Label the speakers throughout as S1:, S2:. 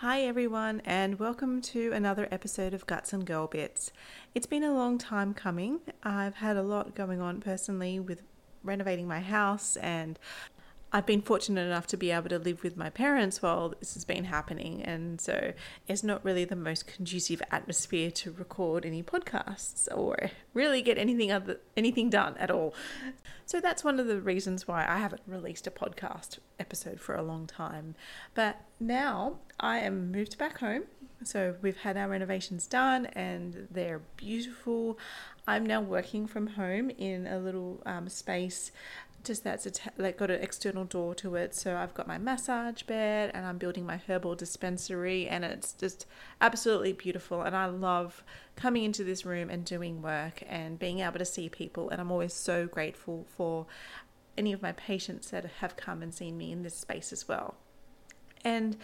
S1: Hi, everyone, and welcome to another episode of Guts and Girl Bits. It's been a long time coming. I've had a lot going on personally with renovating my house, and I've been fortunate enough to be able to live with my parents while this has been happening, and so it's not really the most conducive atmosphere to record any podcasts or really get anything other anything done at all. So that's one of the reasons why I haven't released a podcast episode for a long time. But now I am moved back home. So we've had our renovations done and they're beautiful. I'm now working from home in a little um, space just that's a like got an external door to it. So I've got my massage bed and I'm building my herbal dispensary and it's just absolutely beautiful. And I love coming into this room and doing work and being able to see people. And I'm always so grateful for any of my patients that have come and seen me in this space as well. And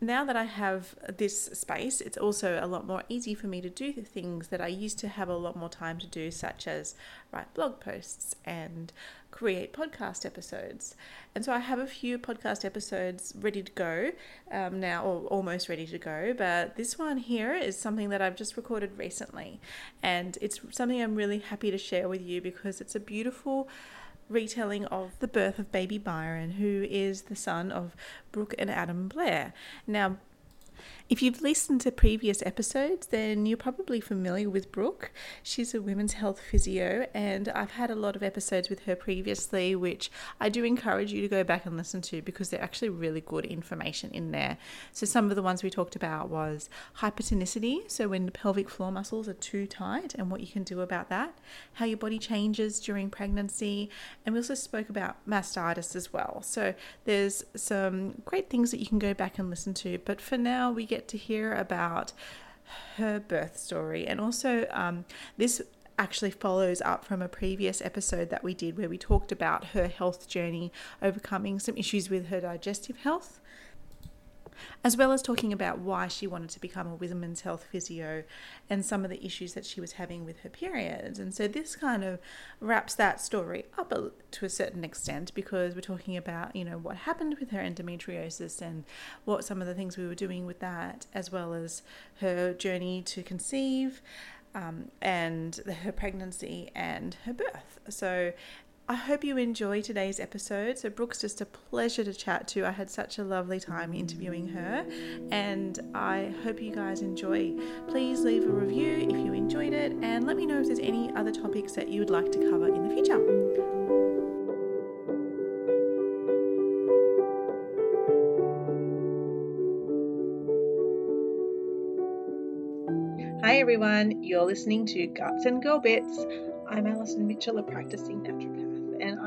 S1: now that I have this space, it's also a lot more easy for me to do the things that I used to have a lot more time to do, such as write blog posts and create podcast episodes. And so I have a few podcast episodes ready to go um, now, or almost ready to go. But this one here is something that I've just recorded recently. And it's something I'm really happy to share with you because it's a beautiful retelling of the birth of baby Byron, who is the son of Brooke and Adam Blair. Now, if you've listened to previous episodes, then you're probably familiar with Brooke. She's a women's health physio, and I've had a lot of episodes with her previously, which I do encourage you to go back and listen to because they're actually really good information in there. So, some of the ones we talked about was hypertonicity, so when the pelvic floor muscles are too tight, and what you can do about that, how your body changes during pregnancy, and we also spoke about mastitis as well. So, there's some great things that you can go back and listen to, but for now, we get get to hear about her birth story. And also, um, this actually follows up from a previous episode that we did where we talked about her health journey, overcoming some issues with her digestive health as well as talking about why she wanted to become a women's health physio and some of the issues that she was having with her periods. And so this kind of wraps that story up a, to a certain extent because we're talking about, you know, what happened with her endometriosis and what some of the things we were doing with that, as well as her journey to conceive. Um, and her pregnancy and her birth. So I hope you enjoy today's episode. So, Brooke's just a pleasure to chat to. I had such a lovely time interviewing her, and I hope you guys enjoy. Please leave a review if you enjoyed it, and let me know if there's any other topics that you would like to cover in the future. Hi everyone, you're listening to Guts and Girl Bits. I'm Alison Mitchell, a practicing naturopath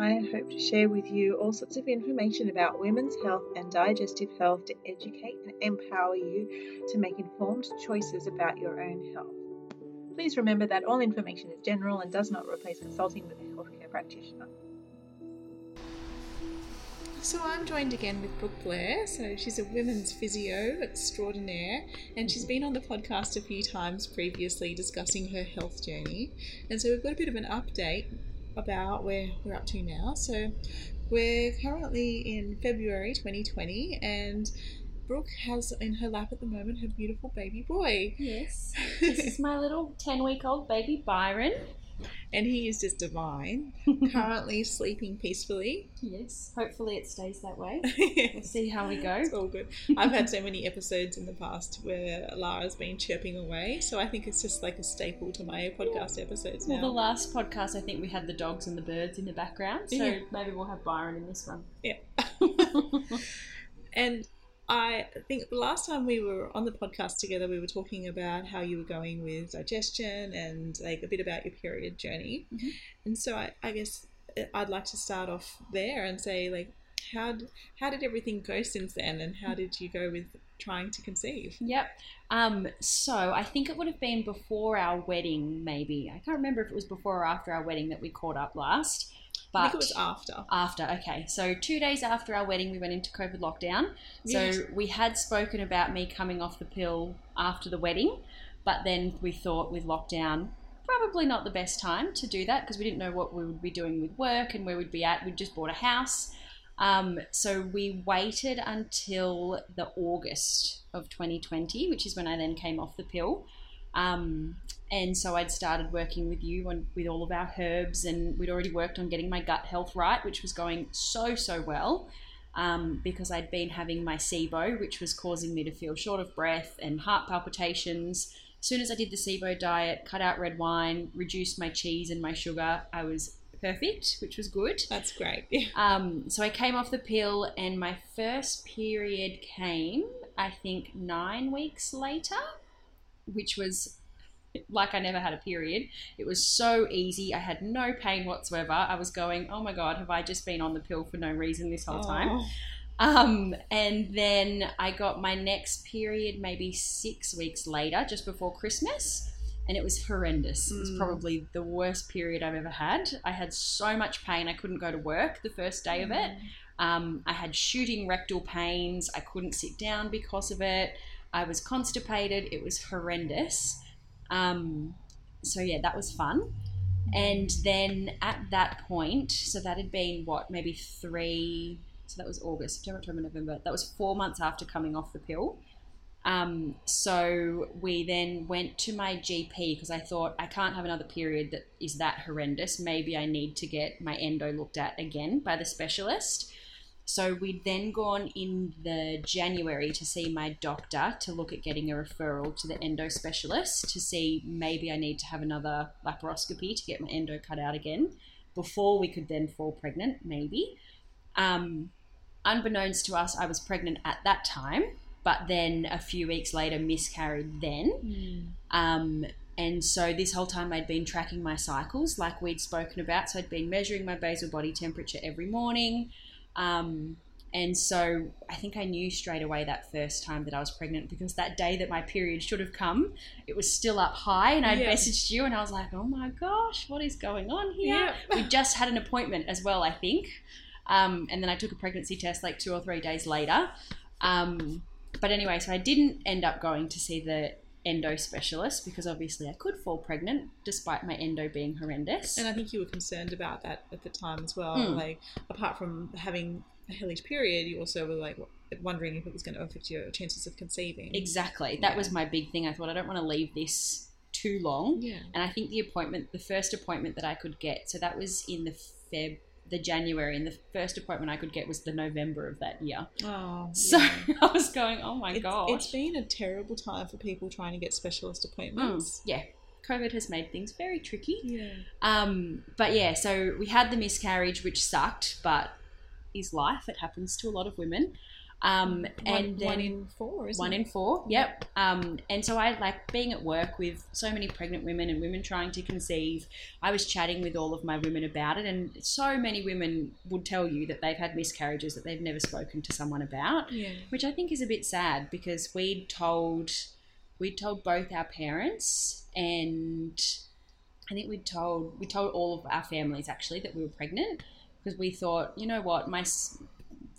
S1: I hope to share with you all sorts of information about women's health and digestive health to educate and empower you to make informed choices about your own health. Please remember that all information is general and does not replace consulting with a healthcare practitioner. So I'm joined again with Brooke Blair. So she's a women's physio extraordinaire, and she's been on the podcast a few times previously discussing her health journey. And so we've got a bit of an update about where we're up to now. So we're currently in February 2020 and Brooke has in her lap at the moment her beautiful baby boy.
S2: Yes. This is my little 10 week old baby Byron
S1: and he is just divine. Currently sleeping peacefully.
S2: Yes, hopefully it stays that way. We'll see how we go.
S1: It's all good. I've had so many episodes in the past where Lara's been chirping away, so I think it's just like a staple to my podcast episodes
S2: now. Well, the last podcast, I think we had the dogs and the birds in the background, so yeah. maybe we'll have Byron in this one.
S1: Yeah. and I think the last time we were on the podcast together, we were talking about how you were going with digestion and like a bit about your period journey. Mm-hmm. And so I, I guess uh, I'd like to start off there and say like, how how did everything go since then, and how did you go with trying to conceive?
S2: Yep. Um, so I think it would have been before our wedding, maybe. I can't remember if it was before or after our wedding that we caught up last.
S1: But I think it was after.
S2: After, okay. So two days after our wedding, we went into COVID lockdown. Yes. So we had spoken about me coming off the pill after the wedding, but then we thought with lockdown, probably not the best time to do that because we didn't know what we would be doing with work and where we'd be at. We'd just bought a house. Um, so we waited until the August of 2020, which is when I then came off the pill. Um, and so I'd started working with you on with all of our herbs, and we'd already worked on getting my gut health right, which was going so so well. Um, because I'd been having my SIBO, which was causing me to feel short of breath and heart palpitations. As soon as I did the SIBO diet, cut out red wine, reduced my cheese and my sugar, I was perfect, which was good.
S1: That's great.
S2: Um, so I came off the pill, and my first period came, I think, nine weeks later, which was like I never had a period. It was so easy. I had no pain whatsoever. I was going, oh my God, have I just been on the pill for no reason this whole time?
S1: Oh.
S2: Um, and then I got my next period maybe six weeks later, just before Christmas, and it was horrendous. It was
S1: Mm.
S2: probably the worst period I've ever had. I had so much pain, I couldn't go to work the first day of it. Um, I had shooting rectal pains. I couldn't sit down because of it. I was constipated. It was horrendous. Um, so, yeah, that was fun. And then at that point, so that had been what, maybe three, so that was August, September, October, November. That was four months after coming off the pill. Um, so we then went to my GP because I thought I can't have another period that is that horrendous. Maybe I need to get my endo looked at again by the specialist. So we'd then gone in the January to see my doctor to look at getting a referral to the endo specialist to see maybe I need to have another laparoscopy to get my endo cut out again before we could then fall pregnant, maybe. Um, unbeknownst to us, I was pregnant at that time, but then a few weeks later miscarried then. Um, and so this whole time I'd been tracking my cycles like we'd spoken about. So I'd been measuring my basal body temperature every morning. Um, and so I think I knew straight away that first time that I was pregnant because that day that my period should have come, it was still up high. And I'd
S1: Yeah.
S2: messaged you and I was like, oh my gosh, what is going on here?
S1: Yeah.
S2: we just had an appointment as well, I think. Um, and then I took a pregnancy test like two or three days later. Um, but anyway, so I didn't end up going to see the endo specialist because obviously I could fall pregnant despite my endo being horrendous.
S1: And I think you were concerned about that at the time as well.
S2: Mm.
S1: Like, apart from having a hellish period, you also were like wondering if it was going to affect your chances of conceiving.
S2: exactly. That
S1: Yeah.
S2: was my big thing. I thought I don't want to leave this too long.
S1: Yeah.
S2: And I think the appointment, the first appointment that I could get, so that was in the Feb, the January, and the first appointment I could get was the November of that year.
S1: Oh.
S2: So
S1: yeah.
S2: I was going, oh my god!
S1: it's been a terrible time for people trying to get specialist appointments.
S2: Mm, yeah, COVID has made things very tricky.
S1: Yeah.
S2: Um, but yeah, so we had the miscarriage, which sucked, but is life. It happens to a lot of women. Um,
S1: One,
S2: and then
S1: one in four, isn't
S2: one
S1: it?
S2: in four. Yep. Um, and so I like being at work with so many pregnant women and women trying to conceive. I was chatting with all of my women about it, and so many women would tell you that they've had miscarriages that they've never spoken to someone about
S1: Yeah.
S2: which I think is a bit sad because we'd told we'd told both our parents and I think we'd told we told all of our families actually that we were pregnant because we thought you know what my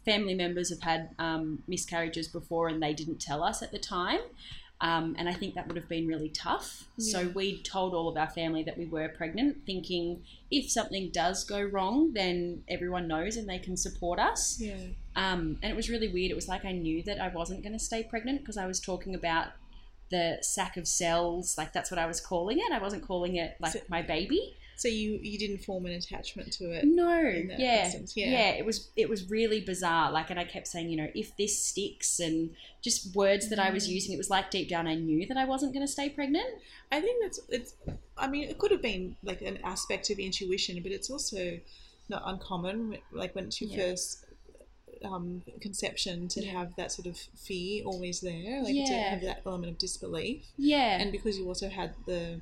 S2: family members have had um, miscarriages before and they didn't tell us at the time. Um, and I think that would have been really tough. So we told all of our family that we were pregnant, thinking if something does go wrong, then everyone knows and they can support us.
S1: Yeah.
S2: Um, and it was really weird. It was like I knew that I wasn't going to stay pregnant because I was talking about the sack of cells. Like that's what I was calling it. I wasn't calling it like
S1: So-
S2: my baby.
S1: So you you didn't form an attachment to it.
S2: No, yeah,
S1: yeah.
S2: yeah. It was it was really bizarre. Like, and I kept saying, you know, if this sticks, and just words that I was
S1: Mm.
S2: using. It was like deep down I knew that I wasn't going to stay pregnant.
S1: I think that's it's. I mean, it could have been like an aspect of intuition, but it's also not uncommon. Like when it's your
S2: Yeah.
S1: first um, conception, to
S2: Yeah.
S1: have that sort of fear always there, like to have that element of disbelief,
S2: Yeah,
S1: and because you also had the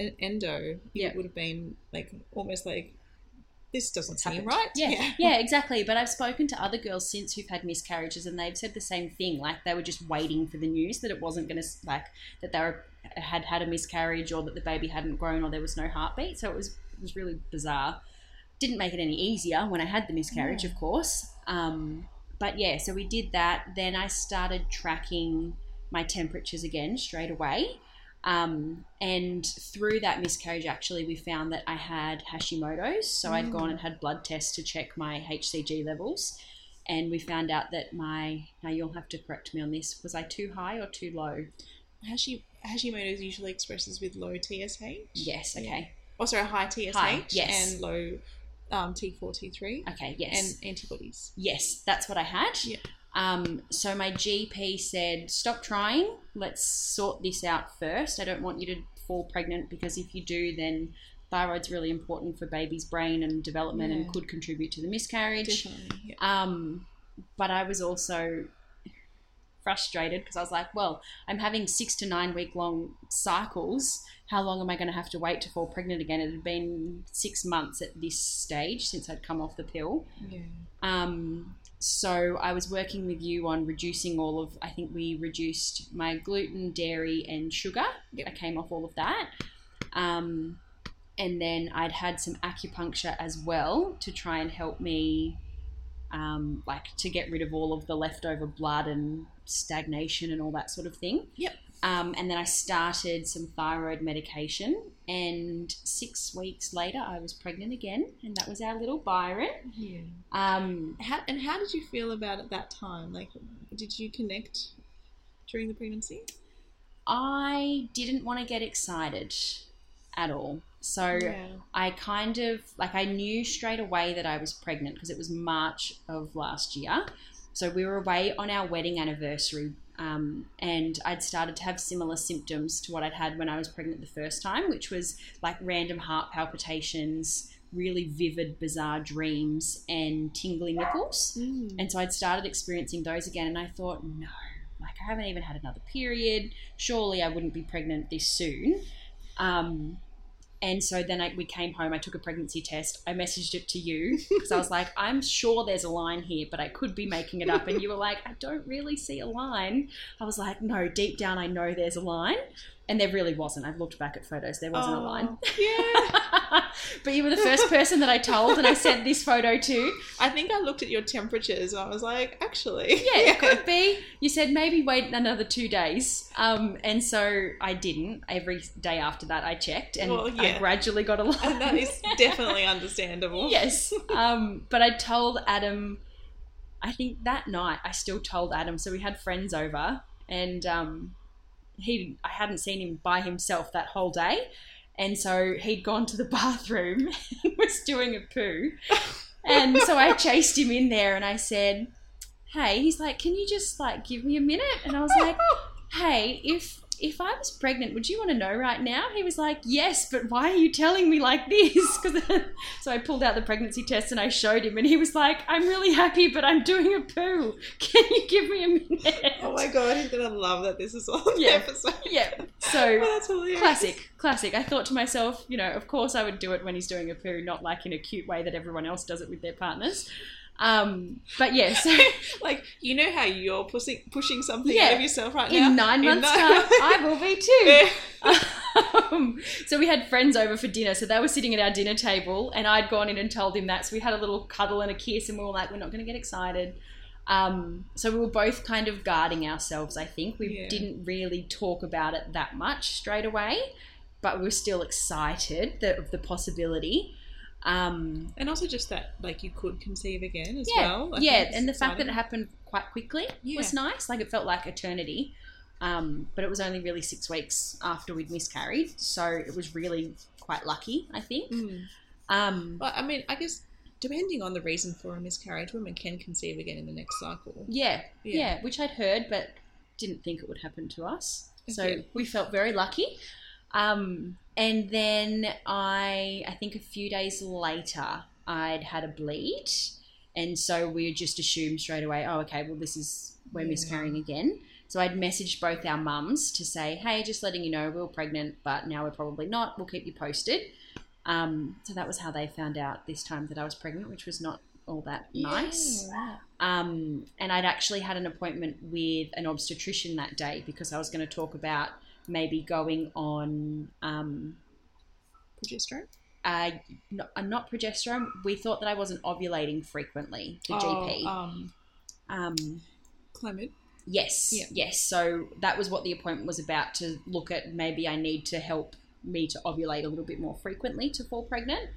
S1: en- endo,
S2: Yeah.
S1: it would have been like almost like this doesn't seem
S2: happened.
S1: right.
S2: Yeah, yeah, exactly. But I've spoken to other girls since who've had miscarriages, and they've said the same thing. Like they were just waiting for the news that it wasn't going to like that they were had had a miscarriage or that the baby hadn't grown or there was no heartbeat. So it was it was really bizarre. Didn't make it any easier when I had the miscarriage,
S1: Yeah.
S2: of course. Um, but yeah, so we did that. Then I started tracking my temperatures again straight away. Um, and through that miscarriage, actually, we found that I had Hashimoto's. So I'd
S1: Mm.
S2: gone and had blood tests to check my HCG levels. and we found out that my now you'll have to correct me on this was I too high or too low?
S1: Hashi, Hashimoto's usually expresses with low TSH.
S2: Yes.
S1: Yeah.
S2: Okay.
S1: Oh, sorry, high TSH
S2: High, yes.
S1: and low um, T4, T3
S2: Okay. Yes.
S1: and antibodies.
S2: yes, that's what I had.
S1: Yeah.
S2: Um, so my GP said, stop trying. Let's sort this out first. I don't want you to fall pregnant because if you do, then thyroid's really important for baby's brain and development
S1: Yeah.
S2: and could contribute to the miscarriage.
S1: Yeah.
S2: Um, but I was also frustrated because I was like, well, I'm having six to nine week long cycles. How long am I going to have to wait to fall pregnant again? It had been six months at this stage since I'd come off the pill.
S1: yeah.
S2: Um, so I was working with you on reducing all of. I think we reduced my gluten, dairy, and sugar.
S1: Yep.
S2: I came off all of that. Um, and then I'd had some acupuncture as well to try and help me, um, like to get rid of all of the leftover blood and stagnation and all that sort of thing.
S1: Yep.
S2: Um, and then I started some thyroid medication, and six weeks later, I was pregnant again, and that was our little Byron.
S1: Yeah.
S2: Um,
S1: How, and how did you feel about it that time? Like, did you connect during the pregnancy?
S2: I didn't want to get excited at all. So
S1: yeah.
S2: I kind of like I knew straight away that I was pregnant because it was March of last year. So we were away on our wedding anniversary, um, and I'd started to have similar symptoms to what I'd had when I was pregnant the first time, which was like random heart palpitations, really vivid, bizarre dreams, and tingly nipples.
S1: Mm.
S2: And so I'd started experiencing those again, and I thought, no, like I haven't even had another period. Surely I wouldn't be pregnant this soon. Um, and so then I, we came home. I took a pregnancy test. I messaged it to you because I was like, I'm sure there's a line here, but I could be making it up. And you were like, I don't really see a line. I was like, no, deep down I know there's a line. And there really wasn't. I've looked back at photos. There wasn't a line.
S1: Yeah.
S2: but you were the first person that I told, and I sent this photo to.
S1: I think I looked at your temperatures and I was like, actually.
S2: Yeah, it could be. You said maybe wait another two days. Um, and so I didn't. Every day after that, I checked, and
S1: Well,
S2: I gradually got a line.
S1: And that is definitely understandable.
S2: yes. Um, but I told Adam. I think that night I still told Adam. So we had friends over, and um, he I hadn't seen him by himself that whole day, and so he'd gone to the bathroom and was doing a poo, and so I chased him in there and I said, "Hey," he's like, "Can you just like give me a minute?" And I was like, "Hey, if." If I was pregnant, would you want to know right now? He was like, "Yes, but why are you telling me like this?" 'Cause so I pulled out the pregnancy test and I showed him, and he was like, "I'm really happy, but I'm doing a poo. Can you give me a minute?"
S1: Oh my god, he's gonna love that this is on
S2: Yeah.
S1: the episode.
S2: Yeah.
S1: Oh,
S2: So
S1: that's
S2: classic, classic. I thought to myself, you know, of course I would do it when he's doing a poo, not like in a cute way that everyone else does it with their partners. Um, but yeah, so
S1: Like, you know how you're pushing pushing something
S2: Yeah.
S1: out of yourself right now?
S2: in nine months' time, I will be too.
S1: Yeah.
S2: um, so we had friends over for dinner. So they were sitting at our dinner table, and I'd gone in and told him that. So we had a little cuddle and a kiss, and we were like, we're not going to get excited. Um, so we were both kind of guarding ourselves. I think we
S1: Yeah.
S2: didn't really talk about it that much straight away, but we were still excited that, of the possibility. Um,
S1: And also just that, like, you could conceive again as
S2: yeah,
S1: well. I
S2: yeah, and the fact that it happened quite quickly was nice. Like it felt like eternity, um, but it was only really six weeks after we'd miscarried, so it was really quite lucky, I think.
S1: Mm.
S2: Um,
S1: Well, I mean, I guess depending on the reason for a miscarriage, women can conceive again in the next cycle.
S2: yeah,
S1: Yeah.
S2: yeah, which I'd heard, but didn't think it would happen to us. So
S1: Okay.
S2: we felt very lucky. Um, and then I, I think a few days later, I'd had a bleed, and so we just assumed straight away, oh, okay, well, this is we're
S1: Yeah.
S2: miscarrying again. So I'd messaged both our mums to say, hey, just letting you know we are pregnant, but now we're probably not. We'll keep you posted. Um, so that was how they found out this time that I was pregnant, which was not all that nice.
S1: Yeah.
S2: Um, and I'd actually had an appointment with an obstetrician that day because I was going to talk about maybe going on um,
S1: Progesterone?
S2: uh, not, uh, not progesterone. We thought that I wasn't ovulating frequently, the
S1: Oh,
S2: GP.
S1: Um,
S2: Um,
S1: Clomid.
S2: yes,
S1: Yeah.
S2: yes. So that was what the appointment was about to look at. Maybe I need to help me to ovulate a little bit more frequently to fall pregnant.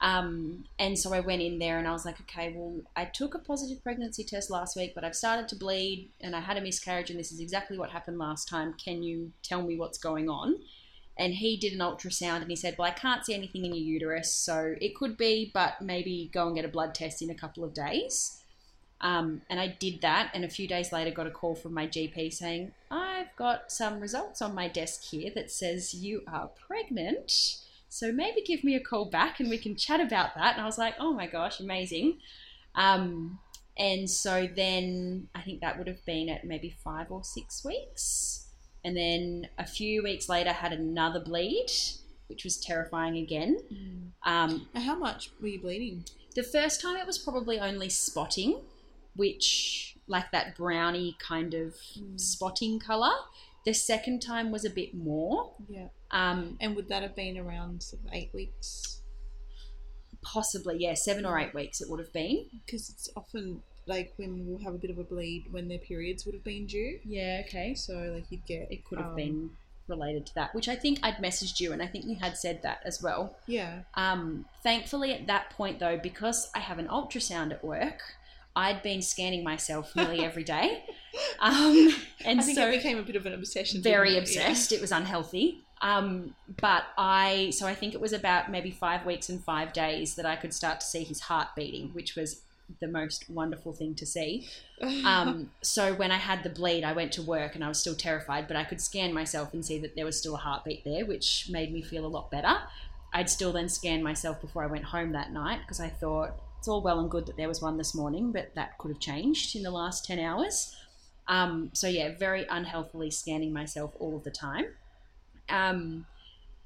S2: Um, and so I went in there and I was like, okay, well, I took a positive pregnancy test last week, but I've started to bleed and I had a miscarriage, and this is exactly what happened last time. Can you tell me what's going on? And he did an ultrasound and he said, well, I can't see anything in your uterus, so it could be, but maybe go and get a blood test in a couple of days. Um, and I did that, and a few days later, got a call from my GP saying, I've got some results on my desk here that says you are pregnant. So maybe give me a call back and we can chat about that. And I was like, oh my gosh, amazing. Um, and so then I think that would have been at maybe five or six weeks. And then a few weeks later, had another bleed, which was terrifying again. Um,
S1: how much were you bleeding?
S2: the first time it was probably only spotting, which like that browny kind of
S1: Mm.
S2: spotting color. The second time was a bit more.
S1: Yeah.
S2: Um,
S1: And would that have been around sort of eight weeks?
S2: possibly, yeah, seven or eight weeks it would have been.
S1: Because it's often like women will have a bit of a bleed when their periods would have been due.
S2: Yeah, okay.
S1: So like you'd get
S2: It could have
S1: um,
S2: been related to that, which I think I'd messaged you, and I think you had said that as well.
S1: Yeah.
S2: Um, thankfully, at that point, though, because I have an ultrasound at work, I'd been scanning myself nearly every day. Um, and so
S1: it became a bit of an obsession.
S2: very
S1: it? Yeah.
S2: obsessed. It was unhealthy. Um, but I, so I think it was about maybe five weeks and five days that I could start to see his heart beating, which was the most wonderful thing to see. Um, so when I had the bleed, I went to work and I was still terrified, but I could scan myself and see that there was still a heartbeat there, which made me feel a lot better. I'd still then scan myself before I went home that night because I thought it's all well and good that there was one this morning, but that could have changed in the last 10 hours. Um, so, yeah, very unhealthily scanning myself all of the time. Um,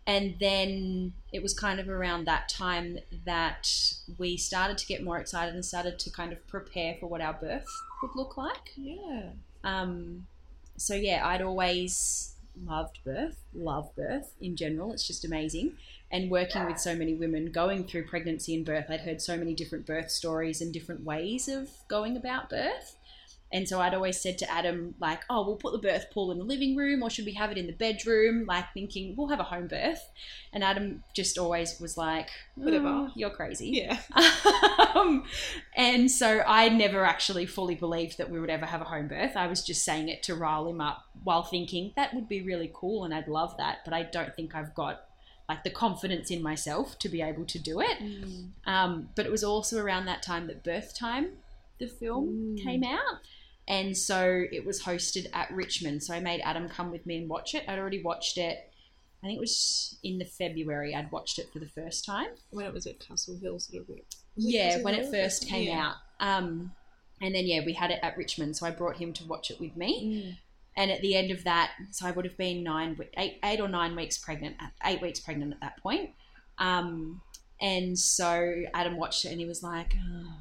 S2: and then it was kind of around that time that we started to get more excited and started to kind of prepare for what our birth would look like.
S1: yeah.
S2: Um, so yeah, I'd always loved birth, love birth in general. It's just amazing. And working with so many women going through pregnancy and birth, I'd heard so many different birth stories and different ways of going about birth. And so I'd always said to Adam, like, oh, we'll put the birth pool in the living room, or should we have it in the bedroom? Like, thinking we'll have a home birth. And Adam just always was like,
S1: Whatever.
S2: "Oh, you're crazy.
S1: Yeah.
S2: um, and so I never actually fully believed that we would ever have a home birth. I was just saying it to rile him up while thinking that would be really cool and I'd love that, but I don't think I've got like the confidence in myself to be able to do it.
S1: Mm.
S2: Um, but it was also around that time that Birth Time, the film,
S1: Mm.
S2: came out. And so it was hosted at Richmond. So I made Adam come with me and watch it. I'd already watched it. I think it was in the February. I'd watched it for the first time.
S1: When it was at Castle Hill, sort of.
S2: Yeah,
S1: Castle
S2: when it first came
S1: Yeah.
S2: out. Um, and then yeah, we had it at Richmond, so I brought him to watch it with me.
S1: Mm.
S2: And at the end of that, so I would have been nine, eight, eight or nine weeks pregnant, eight weeks pregnant at that point. Um, and so Adam watched it and he was like, oh,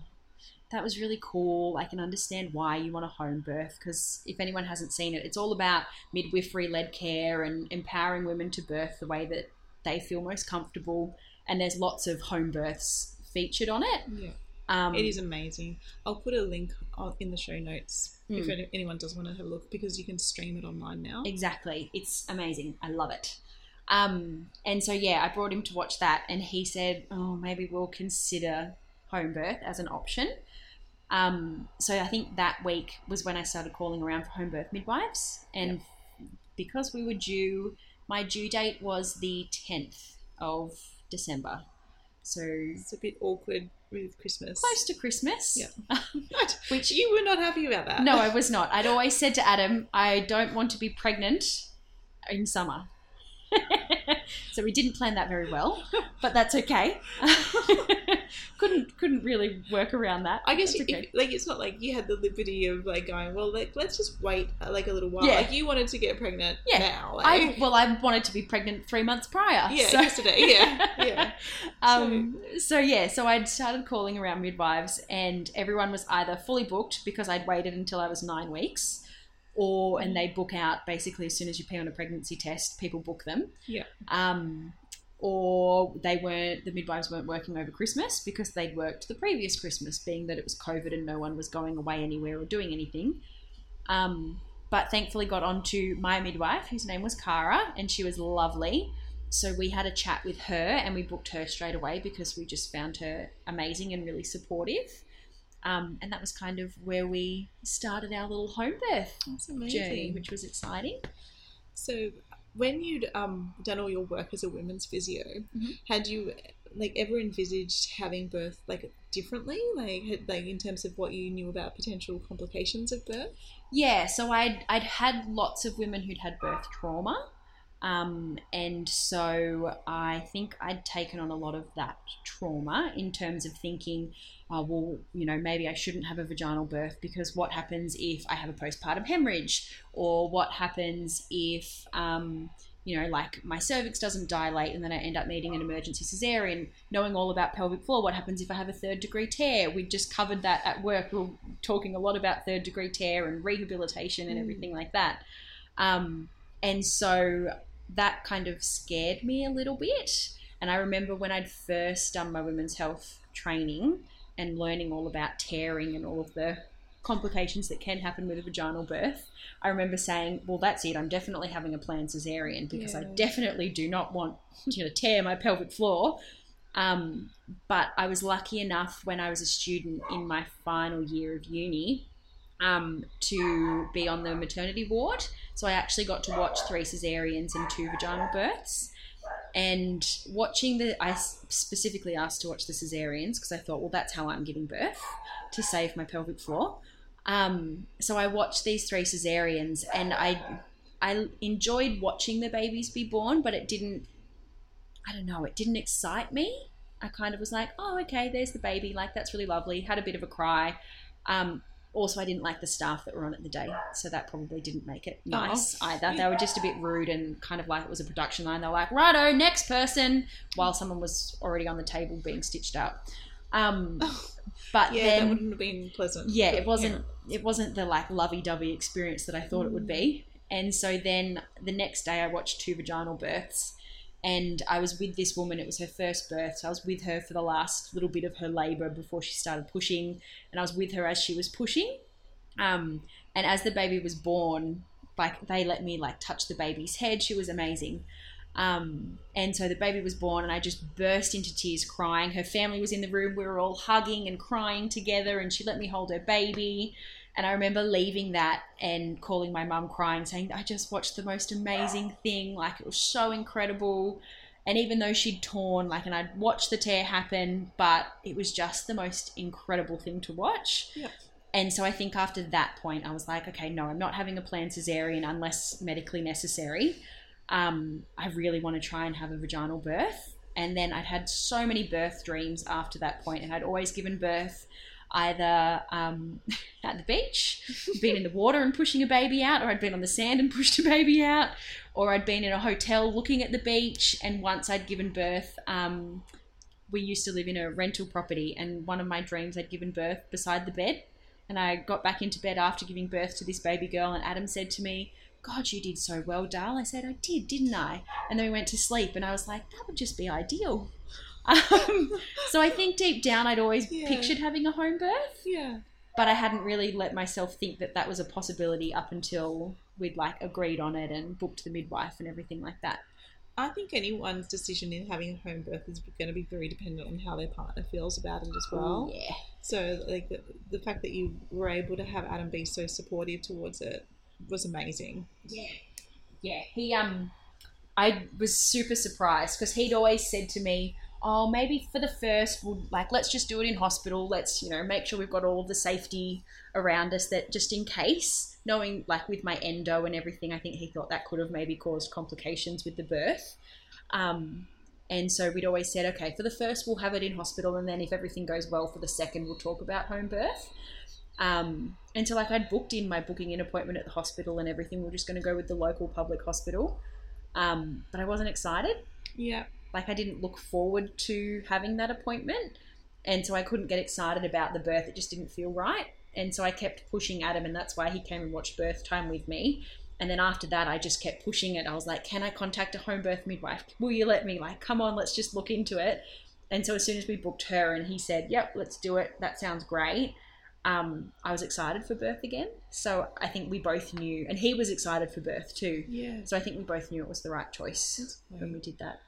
S2: "That was really cool. I can understand why you want a home birth because if anyone hasn't seen it, it's all about midwifery-led care and empowering women to birth the way that they feel most comfortable. And there's lots of home births featured on it.
S1: Yeah.
S2: Um,
S1: It is amazing. I'll put a link in the show notes
S2: Mm.
S1: any- anyone does want to have a look because you can stream it online now.
S2: Exactly. It's amazing. I love it. Um, and so, yeah, I brought him to watch that, and he said, Oh, maybe we'll consider home birth as an option. Um, so, I think that week was when I started calling around for home birth midwives. And because we were due, my due date was the 10th of December. So,
S1: It's a bit awkward with Christmas.
S2: close to Christmas.
S1: Yeah.
S2: Which
S1: you were not happy about that.
S2: No, I was not. I'd always said to Adam, I don't want to be pregnant in summer. so we didn't plan that very well, but that's okay. couldn't couldn't really work around that.
S1: I guess you,
S2: okay.
S1: if, like it's not like you had the liberty of like going well like let's just wait uh, like a little while
S2: Yeah.
S1: like you wanted to get pregnant
S2: Yeah.
S1: now like,
S2: I well, I wanted to be pregnant three months prior.
S1: yeah
S2: so-
S1: yesterday yeah yeah
S2: Um, so yeah, so I'd started calling around midwives, and everyone was either fully booked because I'd waited until I was nine weeks, or and they book out basically as soon as you pay on a pregnancy test, people book them.
S1: Yeah.
S2: Um, or they weren't the midwives weren't working over Christmas because they'd worked the previous Christmas, being that it was COVID and no one was going away anywhere or doing anything. Um, but thankfully got onto my midwife, whose name was Cara, and she was lovely. so we had a chat with her and we booked her straight away because we just found her amazing and really supportive. Um, and that was kind of where we started our little home birth
S3: That's amazing.
S2: journey, which was exciting.
S3: So, when you'd um, done all your work as a women's physio,
S2: Mhm.
S3: had you like ever envisaged having birth like differently, like had, like in terms of what you knew about potential complications of birth?
S2: Yeah, so I'd, I'd had lots of women who'd had birth trauma. Um, and so I think I'd taken on a lot of that trauma in terms of thinking, oh, well, you know, maybe I shouldn't have a vaginal birth because what happens if I have a postpartum hemorrhage? Or what happens if, um, you know, like my cervix doesn't dilate and then I end up needing an emergency cesarean? Knowing all about pelvic floor, what happens if I have a third degree tear? We just covered that at work. We are talking a lot about third degree tear and rehabilitation and
S3: Mm.
S2: everything like that. Um, and so that kind of scared me a little bit. And I remember when I'd first done my women's health training and learning all about tearing and all of the complications that can happen with a vaginal birth, I remember saying, "Well, that's it. I'm definitely having a planned cesarean because I definitely do not want you know tear my pelvic floor." Um, but I was lucky enough when I was a student in my final year of uni um, to be on the maternity ward. So I actually got to watch three cesareans and two vaginal births. And watching the, I specifically asked to watch the cesareans because I thought, well, that's how I'm giving birth to save my pelvic floor. Um, so I watched these three cesareans, and I, I enjoyed watching the babies be born, but it didn't, I don't know, it didn't excite me. I kind of was like, oh, okay, there's the baby, like that's really lovely. Had a bit of a cry. Um, also, I didn't like the staff that were on it the day, so that probably didn't make it nice either. They were just a bit rude and kind of like it was a production line. They were like, "Righto, next person," while someone was already on the table being stitched up. Um, but
S3: Yeah,
S2: then,
S3: that wouldn't have been pleasant.
S2: yeah, it wasn't. It wasn't the like lovey-dovey experience that I thought it would be. And so then the next day, I watched two vaginal births, and I was with this woman. It was her first birth, so I was with her for the last little bit of her labour before she started pushing, and I was with her as she was pushing. Um, and as the baby was born, like they let me like touch the baby's head. She was amazing. Um, and so the baby was born, and I just burst into tears crying. Her family was in the room. We were all hugging and crying together, and she let me hold her baby. And I remember leaving that and calling my mum crying, saying, I just watched the most amazing thing. Like, it was so incredible. And even though she'd torn, like, and I'd watched the tear happen, but it was just the most incredible thing to watch.
S3: Yeah.
S2: And so I think after that point, I was like, okay, no, I'm not having a planned cesarean unless medically necessary. Um, I really want to try and have a vaginal birth. And then I'd had so many birth dreams after that point, and I'd always given birth either um, at the beach, been in the water and pushing a baby out, or I'd been on the sand and pushed a baby out, or I'd been in a hotel looking at the beach. And once I'd given birth, um, we used to live in a rental property, and one of my dreams I'd given birth beside the bed. And I got back into bed after giving birth to this baby girl, and Adam said to me, God, you did so well, Dal. I said, I did, didn't I? And then we went to sleep, and I was like, that would just be ideal. Um, so I think deep down, I'd always
S3: Yeah.
S2: pictured having a home birth,
S3: Yeah.
S2: but I hadn't really let myself think that that was a possibility up until we'd like agreed on it and booked the midwife and everything like that.
S3: I think anyone's decision in having a home birth is going to be very dependent on how their partner feels about it as well.
S2: yeah.
S3: So, like the, the fact that you were able to have Adam be so supportive towards it was amazing.
S2: Yeah. Yeah. He um I was super surprised because he'd always said to me, Oh, maybe for the first we'll like let's just do it in hospital. Let's, you know, make sure we've got all the safety around us that just in case, knowing like with my endo and everything, I think he thought that could have maybe caused complications with the birth. Um and so we'd always said, okay, for the first we'll have it in hospital, and then if everything goes well for the second, we'll talk about home birth. Um, and so like I'd booked in my booking in appointment at the hospital and everything. We are just going to go with the local public hospital. Um, but I wasn't excited.
S3: Yeah.
S2: Like I didn't look forward to having that appointment. And so I couldn't get excited about the birth. It just didn't feel right. And so I kept pushing Adam and that's why he came and watched birth time with me. And then after that I just kept pushing it. I was like, Can I contact a home birth midwife? Will you let me? Like, come on, let's just look into it. And so as soon as we booked her and he said, Yep, let's do it, that sounds great um, I was excited for birth again. So I think we both knew, and he was excited for birth too.
S3: Yeah.
S2: So I think we both knew it was the right choice when we did that.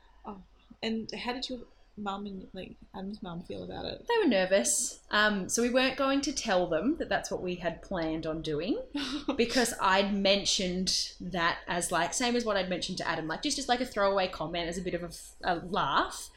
S3: And how did your mum and like Adam's mum feel about it?
S2: They were nervous. Um, so we weren't going to tell them that that's what we had planned on doing because I'd mentioned that as like, same as what I'd mentioned to Adam, like just as like a throwaway comment as a bit of a laugh.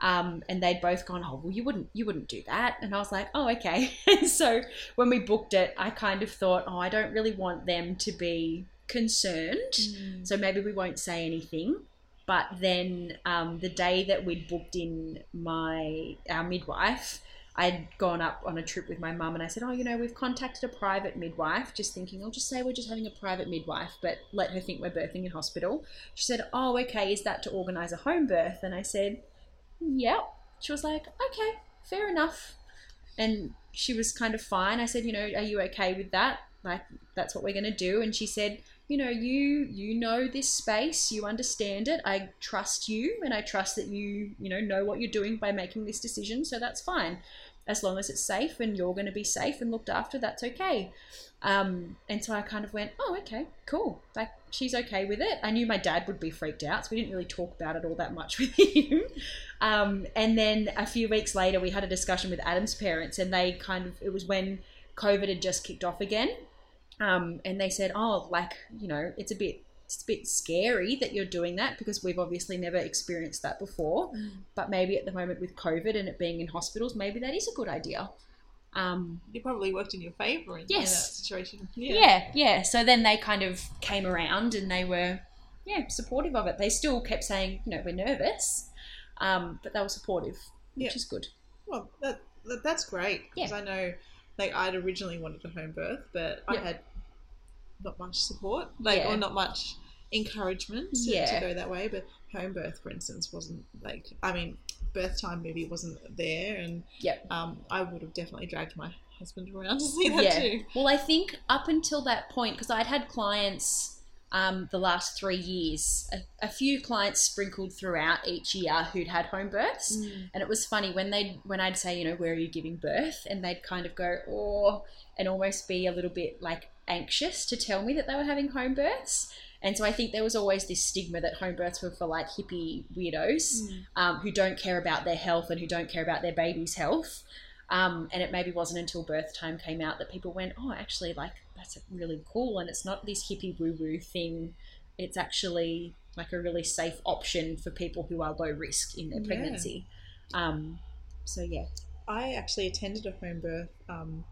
S2: Um, and they'd both gone, oh, well, you wouldn't, you wouldn't do that. And I was like, oh, okay. And so when we booked it, I kind of thought, oh, I don't really want them to be concerned.
S3: Mm.
S2: So maybe we won't say anything. But then um, the day that we'd booked in my our midwife, I'd gone up on a trip with my mum and I said, Oh, you know, we've contacted a private midwife, just thinking, I'll just say we're just having a private midwife, but let her think we're birthing in hospital. She said, Oh, okay, is that to organise a home birth? And I said, Yep. She was like, Okay, fair enough. And she was kind of fine. I said, You know, are you okay with that? Like, that's what we're going to do. And she said, you know you you know this space you understand it i trust you and i trust that you you know know what you're doing by making this decision so that's fine. As long as it's safe and you're going to be safe and looked after that's okay. Um, and so i kind of went oh okay cool. Like she's okay with it. I knew my dad would be freaked out so we didn't really talk about it all that much with him. Um, and then a few weeks later we had a discussion with adam's parents and they kind of it was when covid had just kicked off again um, and they said, "Oh, like you know, it's a bit, it's a bit scary that you're doing that because we've obviously never experienced that before.
S3: Mm.
S2: But maybe at the moment with COVID and it being in hospitals, maybe that is a good idea." Um,
S3: It probably worked in your favour in, in that situation.
S2: yeah. yeah, So then they kind of came around and they were, yeah, supportive of it. They still kept saying, you know, we're nervous, um, but they were supportive, which
S3: Yeah.
S2: is good.
S3: Well, that, that that's great because I know, like, I'd originally wanted a home birth, but I had not much support, like,
S2: Yeah.
S3: or not much encouragement to,
S2: Yeah.
S3: to go that way. But home birth, for instance, wasn't like. I mean, birth time maybe wasn't there, and
S2: Yep.
S3: um, I would have definitely dragged my husband around to see that
S2: Yeah.
S3: too.
S2: Well, I think up until that point, because I'd had clients um, the last three years, a, a few clients sprinkled throughout each year who'd had home births, and it was funny when they when I'd say, you know, where are you giving birth, and they'd kind of go, oh, and almost be a little bit like anxious to tell me that they were having home births. And so I think there was always this stigma that home births were for like hippie weirdos
S3: Mm.
S2: um, who don't care about their health and who don't care about their baby's health. Um, and it maybe wasn't until birth time came out that people went, oh, actually, like that's really cool, and it's not this hippie woo woo thing. It's actually like a really safe option for people who are low risk in their
S3: Yeah.
S2: pregnancy. Um, so yeah,
S3: I actually attended a home birth um,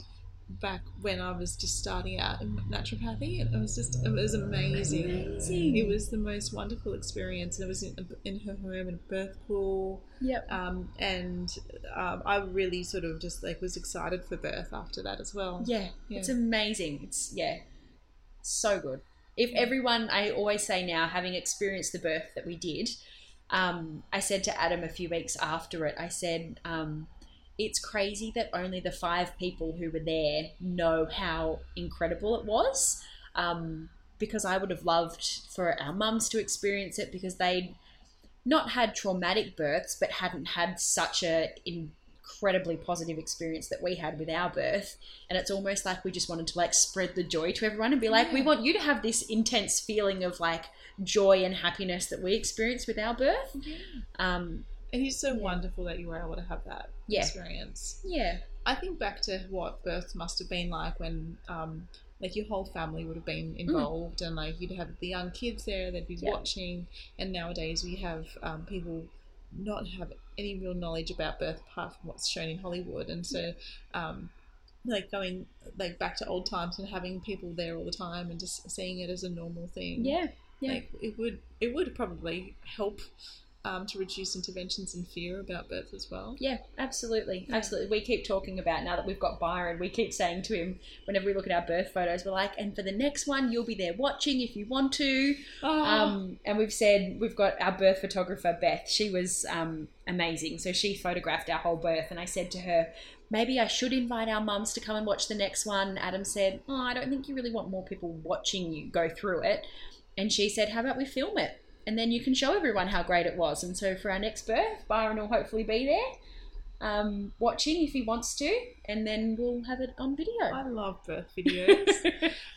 S3: back when I was just starting out in naturopathy, and it was just it was amazing.
S2: Amazing.
S3: It was the most wonderful experience. and It was in, in her home in a birth pool,
S2: yep,
S3: um, and um, I really sort of just like was excited for birth after that as well.
S2: yeah,
S3: Yeah.
S2: it's amazing. It's yeah, so good. If everyone, I always say now, having experienced the birth that we did, um, I said to Adam a few weeks after it, I said, um, it's crazy that only the five people who were there know how incredible it was. Um, because I would have loved for our mums to experience it because they'd not had traumatic births, but hadn't had such a incredibly positive experience that we had with our birth. And it's almost like we just wanted to like spread the joy to everyone and be like, we want you to have this intense feeling of like joy and happiness that we experienced with our birth. Um,
S3: And it's so
S2: Yeah.
S3: wonderful that you were able to have that
S2: Yeah.
S3: experience.
S2: yeah,
S3: I think back to what birth must have been like when, um, like your whole family would have been involved, and like you'd have the young kids there, they'd be
S2: Yeah.
S3: watching. And nowadays we have um, people not have any real knowledge about birth apart from what's shown in Hollywood, and so. Um, like going like back to old times and having people there all the time and just seeing it as a normal thing.
S2: yeah, yeah.
S3: Like it would it would probably help um, to reduce interventions and fear about birth as well.
S2: Yeah, absolutely.
S3: Yeah.
S2: Absolutely. We keep talking about now that we've got Byron, we keep saying to him whenever we look at our birth photos, we're like, and for the next one, you'll be there watching if you want to.
S3: Oh,
S2: Um, and we've said we've got our birth photographer, Beth. She was um, amazing. So she photographed our whole birth. And I said to her, maybe I should invite our mums to come and watch the next one. Adam said, oh, I don't think you really want more people watching you go through it. And she said, how about we film it? And then you can show everyone how great it was. And so for our next birth, Byron will hopefully be there. um, watching if he wants to, and then we'll have it on video.
S3: I love birth videos,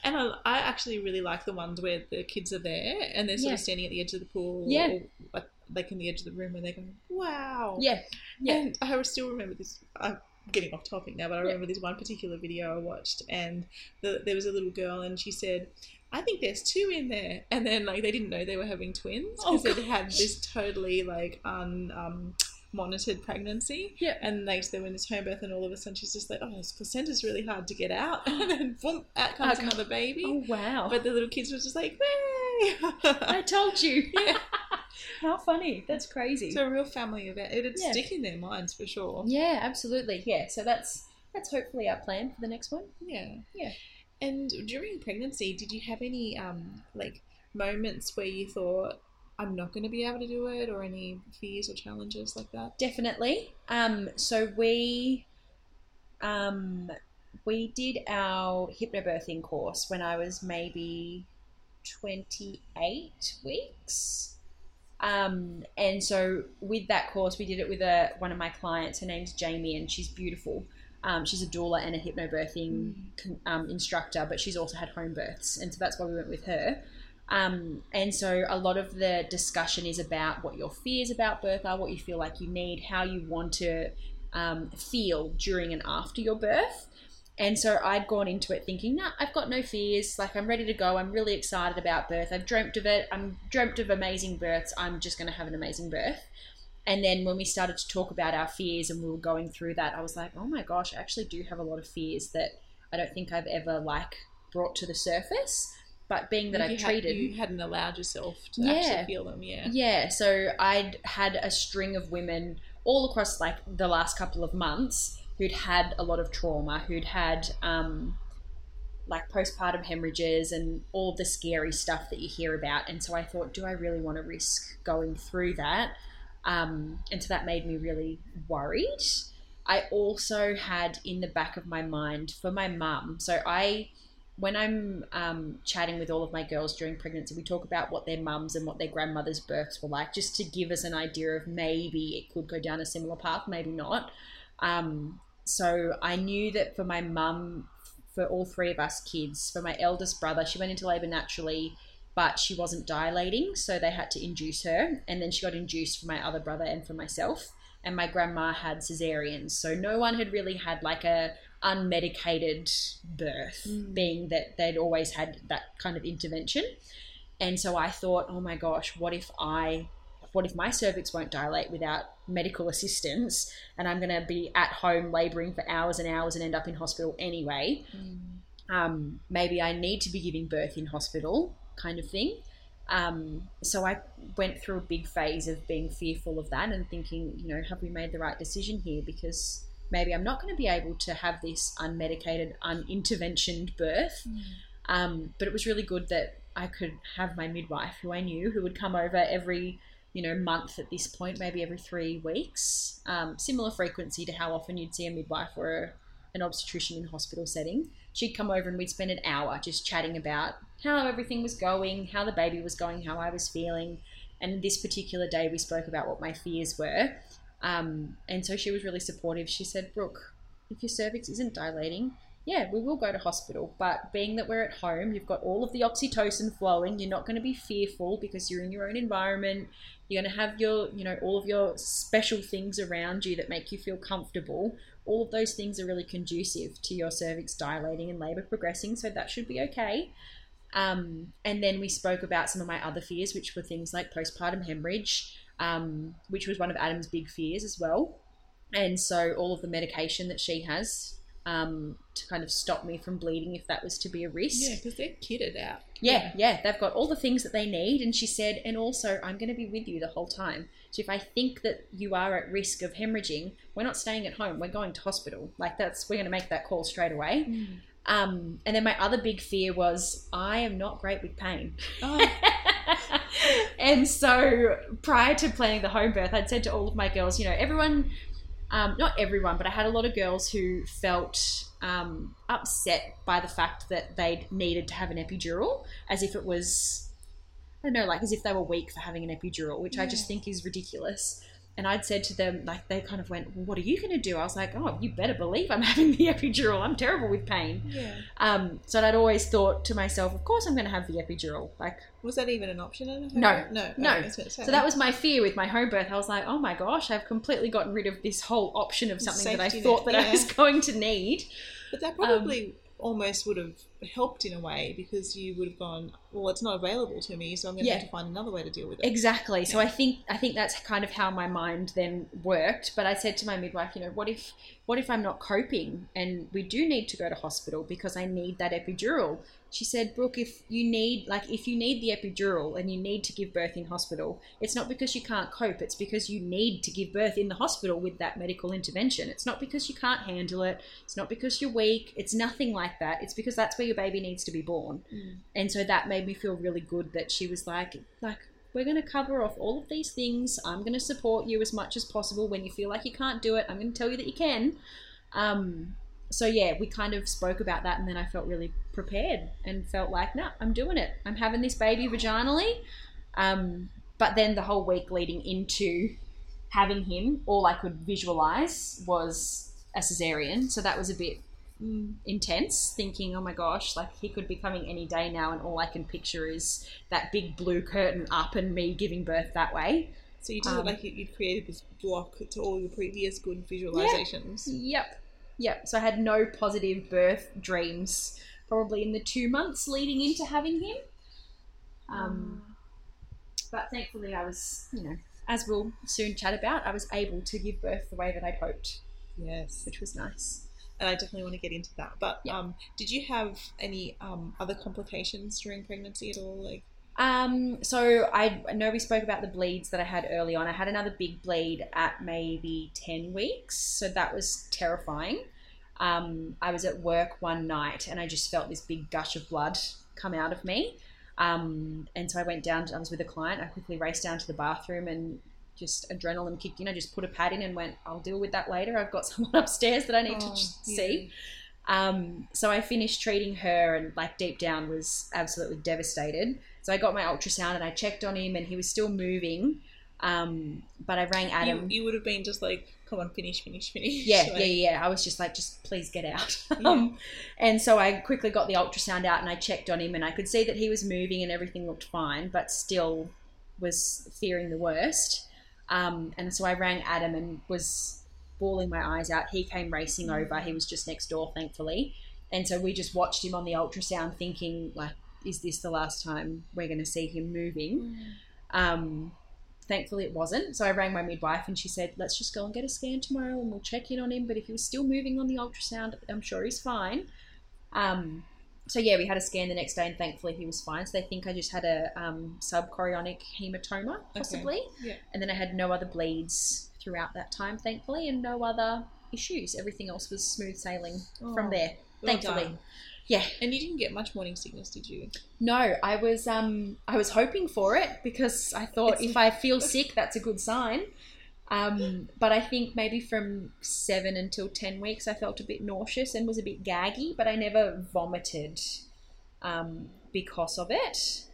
S3: and I, I actually really like the ones where the kids are there and they're sort
S2: Yeah.
S3: of standing at the edge of the pool,
S2: Yeah.
S3: or like, like in the edge of the room, and they're going, "Wow!"
S2: yeah, yeah.
S3: And I still remember this. I'm getting off topic now, but I
S2: Yeah.
S3: remember this one particular video I watched, and the, there was a little girl, and she said, "I think there's two in there," and then like they didn't know they were having twins
S2: Oh,
S3: because they had this totally like un um, monitored pregnancy.
S2: Yeah.
S3: And like they were in this home birth, and all of a sudden she's just like, "Oh, this placenta's really hard to get out," and then boom, out comes
S2: Oh,
S3: another baby.
S2: Oh wow!
S3: But the little kids were just like, "Way!"
S2: I told you.
S3: Yeah.
S2: How funny! That's crazy.
S3: It's a real family event. It'd
S2: Yeah.
S3: stick in their minds for sure.
S2: yeah, absolutely. Yeah. So that's that's hopefully our plan for the next one.
S3: Yeah.
S2: Yeah.
S3: And during pregnancy, did you have any um like moments where you thought I'm not going to be able to do it or any fears or challenges like that?
S2: Definitely. Um, so we um, we did our hypnobirthing course when I was maybe 28 weeks. Um, and so with that course, we did it with a, one of my clients. Her name's Jamie, and she's beautiful. Um, she's a doula and a hypnobirthing con- um, instructor, but she's also had home births, and so that's why we went with her. Um, and so a lot of the discussion is about what your fears about birth are, what you feel like you need, how you want to um, feel during and after your birth. And so I'd gone into it thinking, nah, I've got no fears. Like I'm ready to go. I'm really excited about birth. I've dreamt of it. I'm dreamt of amazing births. I'm just going to have an amazing birth. And then when we started to talk about our fears and we were going through that, I was like, oh my gosh, I actually do have a lot of fears that I don't think I've ever like brought to the surface. But being that I've
S3: had-
S2: treated,
S3: you hadn't allowed yourself to
S2: Yeah.
S3: actually feel them. Yeah.
S2: yeah, so I'd had a string of women all across like the last couple of months who'd had a lot of trauma, who'd had um, like postpartum hemorrhages and all the scary stuff that you hear about. And so I thought, do I really want to risk going through that? Um, and so that made me really worried. I also had in the back of my mind for my mum. So I, when I'm um, chatting with all of my girls during pregnancy, we talk about what their mums and what their grandmothers' births were like, just to give us an idea of maybe it could go down a similar path, maybe not. Um, so I knew that for my mum, for all three of us kids, for my eldest brother, she went into labour naturally, but she wasn't dilating, so they had to induce her, and then she got induced for my other brother and for myself. And my grandma had cesareans, so no one had really had like a unmedicated birth,
S3: Mm.
S2: being that they'd always had that kind of intervention. And so I thought, oh my gosh, what if I, what if my cervix won't dilate without medical assistance, and I'm going to be at home labouring for hours and hours and end up in hospital anyway? um, maybe I need to be giving birth in hospital, kind of thing. Um, so I went through a big phase of being fearful of that and thinking, you know, have we made the right decision here? Because maybe I'm not going to be able to have this unmedicated, uninterventioned birth. Um, but it was really good that I could have my midwife, who I knew, who would come over every, you know, month at this point, maybe every three weeks. Um, similar frequency to how often you'd see a midwife or a, an obstetrician in hospital setting. She'd come over and we'd spend an hour just chatting about how everything was going, how the baby was going, how I was feeling. And this particular day, we spoke about what my fears were. Um, and so she was really supportive. She said, Brooke, if your cervix isn't dilating, yeah, we will go to hospital. But being that we're at home, you've got all of the oxytocin flowing. You're not going to be fearful because you're in your own environment. You're going to have your, you know, all of your special things around you that make you feel comfortable. All of those things are really conducive to your cervix dilating and labor progressing. So that should be okay. Um, and then we spoke about some of my other fears, which were things like postpartum hemorrhage, um, which was one of Adam's big fears as well. And so all of the medication that she has um, to kind of stop me from bleeding if that was to be a risk.
S3: Yeah, because they're kitted out.
S2: Yeah, yeah, they've got all the things that they need. And she said, and also, I'm going to be with you the whole time. So if I think that you are at risk of hemorrhaging, we're not staying at home. We're going to hospital. Like that's we're going to make that call straight away. Um, and then my other big fear was I am not great with pain.
S3: Oh,
S2: and so prior to planning the home birth, I'd said to all of my girls, you know, everyone, um, not everyone, but I had a lot of girls who felt um, upset by the fact that they needed to have an epidural, as if it was, I don't know, like as if they were weak for having an epidural, which I just think is ridiculous. And I'd said to them, like, they kind of went, well, what are you going to do? I was like, oh, you better believe I'm having the epidural. I'm terrible with pain.
S3: Yeah.
S2: Um, so I'd always thought to myself, of course I'm going to have the epidural. Like,
S3: Was that even an option?
S2: No.
S3: no,
S2: No. So that was my fear with my home birth. I was like, oh my gosh, I've completely gotten rid of this whole option of something that I thought
S3: net,
S2: that I was going to need.
S3: But that
S2: Um,
S3: probably almost would have helped in a way because you would have gone, well, it's not available to me, so I'm going to
S2: Yeah.
S3: have to find another way to deal with it.
S2: Exactly. So I think I think that's kind of how my mind then worked. But I said to my midwife, you know, what if what if I'm not coping and we do need to go to hospital because I need that epidural? She said, Brooke, if you need like if you need the epidural and you need to give birth in hospital, it's not because you can't cope, it's because you need to give birth in the hospital with that medical intervention. It's not because you can't handle it, it's not because you're weak, it's nothing like that. It's because that's where your baby needs to be born.
S3: Mm.
S2: And so that made me feel really good that she was like, like, we're going to cover off all of these things. I'm going to support you as much as possible. When you feel like you can't do it, I'm going to tell you that you can. Um, so yeah, we kind of spoke about that, and then I felt really prepared and felt like, no, I'm doing it. I'm having this baby vaginally. Um, but then the whole week leading into having him, all I could visualize was a cesarean. So that was a bit
S3: Mm.
S2: intense, thinking, oh my gosh, like he could be coming any day now, and all I can picture is that big blue curtain up and me giving birth that way.
S3: So you did
S2: Um,
S3: it like you, you'd created this block to all your previous good visualizations.
S2: Yep. Yep. So I had no positive birth dreams probably in the two months leading into having him. Um, but thankfully, I was, you know, as we'll soon chat about, I was able to give birth the way that I'd hoped,
S3: Yes.
S2: which was nice.
S3: And I definitely want to get into that. But
S2: Yeah.
S3: um, did you have any um, other complications during pregnancy at all? Like,
S2: Um, so I, I know we spoke about the bleeds that I had early on. I had another big bleed at maybe 10 weeks, so that was terrifying. Um, I was at work one night and I just felt this big gush of blood come out of me. Um, and so I went down, to, I was with a client, I quickly raced down to the bathroom and just adrenaline kicked in. I just put a pad in and went, I'll deal with that later. I've got someone upstairs that I need to
S3: Oh, yeah.
S2: see. Um, so I finished treating her and like deep down was absolutely devastated. So I got my ultrasound and I checked on him and he was still moving. Um, but I rang
S3: you,
S2: Adam.
S3: you would have been just like, come on, finish, finish, finish.
S2: yeah,
S3: Like,
S2: yeah, yeah. I was just like, just please get out.
S3: Yeah.
S2: um, and so I quickly got the ultrasound out and I checked on him and I could see that he was moving and everything looked fine, but still was fearing the worst. Um, and so I rang Adam and was bawling my eyes out. He came racing over. He was just next door, thankfully. And so we just watched him on the ultrasound, thinking like, is this the last time we're going to see him moving? Um, thankfully, it wasn't. So I rang my midwife and she said, let's just go and get a scan tomorrow and we'll check in on him. But if he was still moving on the ultrasound, I'm sure he's fine. Um, so yeah, we had a scan the next day and thankfully he was fine. So they think I just had a um, subchorionic hematoma, possibly.
S3: Yeah.
S2: And then I had no other bleeds throughout that time, thankfully, and no other issues. Everything else was smooth sailing from
S3: Oh,
S2: there,
S3: well
S2: thankfully.
S3: done.
S2: Yeah.
S3: And you didn't get much morning sickness, did you?
S2: No, I was um I was hoping for it because I thought
S3: It's-
S2: if I feel sick, that's a good sign. Um, but I think maybe from seven until ten weeks, I felt a bit nauseous and was a bit gaggy, but I never vomited um, because of it.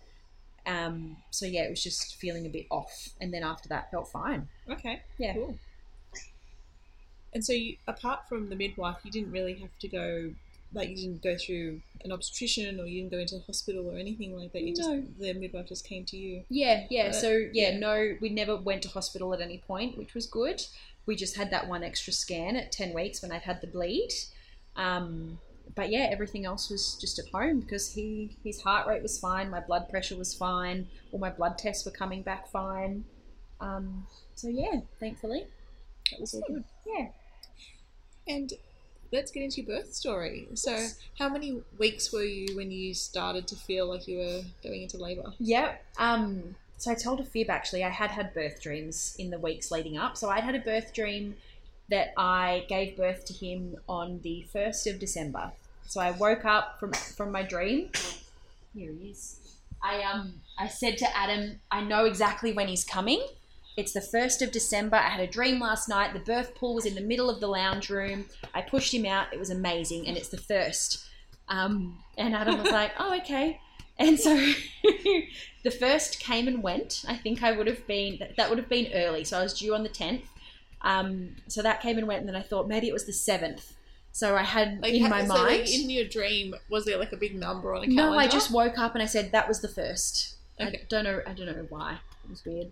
S2: Um, so yeah, it was just feeling a bit off, and then after that, felt fine.
S3: Okay.
S2: Yeah.
S3: Cool. And so, you, apart from the midwife, you didn't really have to go, like, you didn't go through an obstetrician or you didn't go into the hospital or anything like that. You
S2: No.
S3: just, the midwife just came to you.
S2: Yeah, yeah. So yeah,
S3: yeah.
S2: no, we never went to hospital at any point, which was good. We just had that one extra scan at ten weeks when I'd had the bleed. Um, but yeah, everything else was just at home because he his heart rate was fine, my blood pressure was fine, all my blood tests were coming back fine. Um, so yeah, thankfully, that was all good. Yeah.
S3: And let's get into your birth story. So, how many weeks were you when you started to feel like you were going into labour?
S2: Yep. Um, so I told a fib actually. I had had birth dreams in the weeks leading up. So I'd had a birth dream that I gave birth to him on the first of December. So I woke up from from my dream. Here he is. I um I said to Adam, I know exactly when he's coming. It's the first of December. I had a dream last night. The birth pool was in the middle of the lounge room. I pushed him out. It was amazing, and it's the first. Um, and Adam was like, "Oh, okay." And so the first came and went. I think I would have been that would have been early, so I was due on the tenth. Um, so that came and went, and then I thought maybe it was the seventh. So I had
S3: Like,
S2: in my
S3: so,
S2: mind.
S3: like, in your dream, was there like a big number on a calendar?
S2: no, I just woke up and I said that was the first.
S3: Okay.
S2: I don't know. I don't know why. It was weird.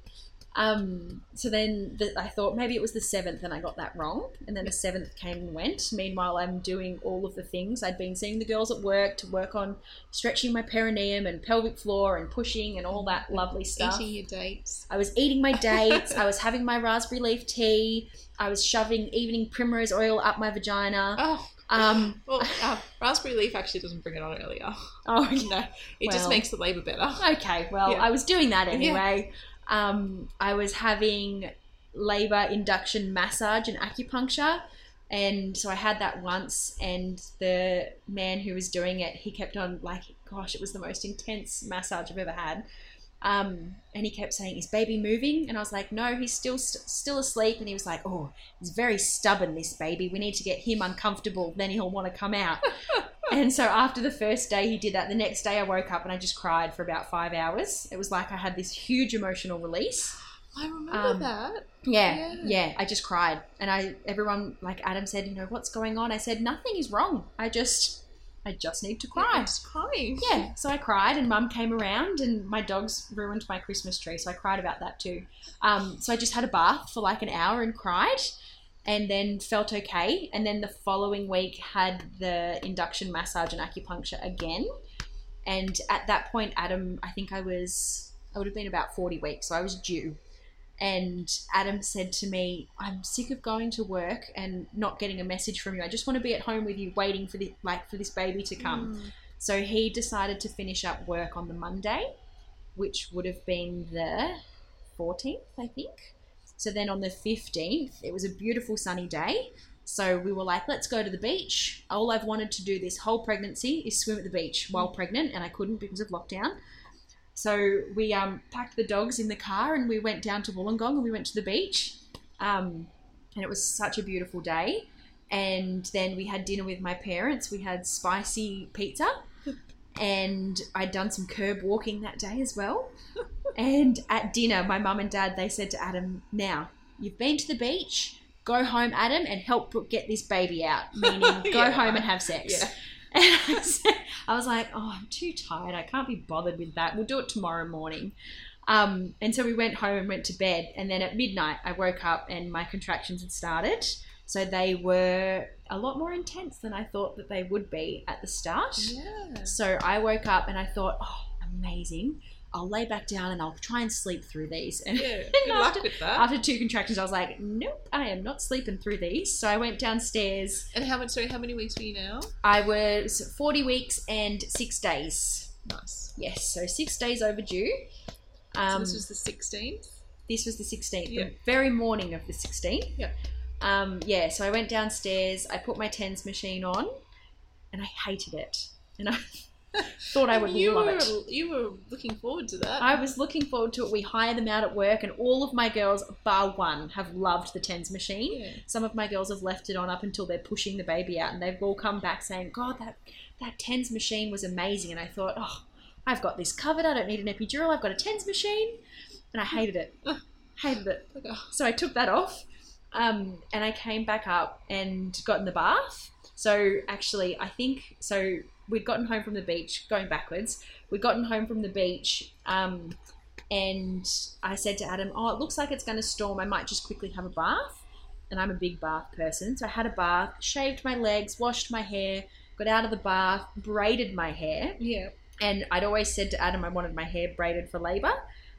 S2: Um, so then the, I thought maybe it was the seventh, and I got that wrong. And then the seventh came and went. Meanwhile, I'm doing all of the things I'd been seeing the girls at work to work on stretching my perineum and pelvic floor and pushing and all that lovely stuff.
S3: eating your dates.
S2: I was eating my dates. I was having my raspberry leaf tea. I was shoving evening primrose oil up my vagina.
S3: Oh,
S2: Um,
S3: well, uh, raspberry leaf actually doesn't bring it on earlier.
S2: oh,
S3: No, it just makes the labour better.
S2: Okay, well,
S3: Yeah.
S2: I was doing that anyway. Um, I was having labor induction massage and acupuncture. And so I had that once, and the man who was doing it, he kept on like, gosh, it was the most intense massage I've ever had. Um, and he kept saying, "Is baby moving?" And I was like, "No, he's still st- still asleep." And he was like, "Oh, he's very stubborn, this baby. We need to get him uncomfortable, then he'll want to come out." and so after the first day he did that, the next day I woke up and I just cried for about five hours. It was like I had this huge emotional release.
S3: I remember
S2: Um,
S3: that.
S2: Yeah,
S3: Yeah.
S2: yeah, I just cried, and I everyone like Adam said, you know, what's going on? I said nothing is wrong. I just I just need to
S3: I'm
S2: cry.
S3: just crying.
S2: Yeah, so I cried, and Mum came around, and my dogs ruined my Christmas tree, so I cried about that too. Um, so I just had a bath for like an hour and cried, and then felt okay. And then the following week had the induction massage and acupuncture again. And at that point, Adam, I think I was, I would have been about 40 weeks, so I was due. And Adam said to me, "I'm sick of going to work and not getting a message from you. I just want to be at home with you, waiting for the like for this baby to come."
S3: Mm.
S2: So he decided to finish up work on the Monday, which would have been the 14th, I think. So then on the 15th, it was a beautiful sunny day. So we were like, let's go to the beach. All I've wanted to do this whole pregnancy is swim at the beach while pregnant, and I couldn't because of lockdown. So we um, packed the dogs in the car and we went down to Wollongong and we went to the beach. Um, and it was such a beautiful day. And then we had dinner with my parents. We had spicy pizza. And I'd done some curb walking that day as well. And at dinner, my mum and dad they said to Adam, "Now you've been to the beach. Go home, Adam, and help get this baby out. Meaning, go
S3: Yeah.
S2: home and have sex."
S3: Yeah.
S2: And I, said, I was like, "Oh, I'm too tired. I can't be bothered with that. We'll do it tomorrow morning." Um, and so we went home and went to bed. And then at midnight, I woke up and my contractions had started. So they were a lot more intense than I thought that they would be at the start.
S3: Yeah.
S2: So I woke up and I thought, oh, amazing. I'll lay back down and I'll try and sleep through these. And
S3: Yeah. Good luck
S2: after-
S3: with that.
S2: after two contractions, I was like, nope, I am not sleeping through these. So I went downstairs.
S3: and how much? Sorry, how many weeks were you now?
S2: I was 40 weeks and six days.
S3: Nice.
S2: Yes, so six days overdue.
S3: so
S2: Um,
S3: this was the sixteenth.
S2: this was the 16th,
S3: Yeah.
S2: the very morning of the 16th.
S3: Yeah.
S2: Um, yeah, so I went downstairs, I put my TENS machine on, and I hated it. And I thought I would
S3: you
S2: love
S3: were,
S2: it.
S3: You were looking forward to that.
S2: I was looking forward to it. We hire them out at work, and all of my girls, bar one, have loved the TENS machine.
S3: yeah.
S2: Some of my girls have left it on up until they're pushing the baby out, and they've all come back saying, "God, that that TENS machine was amazing." And I thought, "Oh, I've got this covered. I don't need an epidural. I've got a TENS machine," and I hated it. hated it.
S3: Oh,
S2: So I took that off, um, and I came back up and got in the bath. So actually, I think so. We'd gotten home from the beach, going backwards. We'd gotten home from the beach, um, and I said to Adam, "Oh, it looks like it's going to storm. I might just quickly have a bath." And I'm a big bath person, so I had a bath, shaved my legs, washed my hair, got out of the bath, braided my hair,
S3: yeah.
S2: and I'd always said to Adam I wanted my hair braided for labour.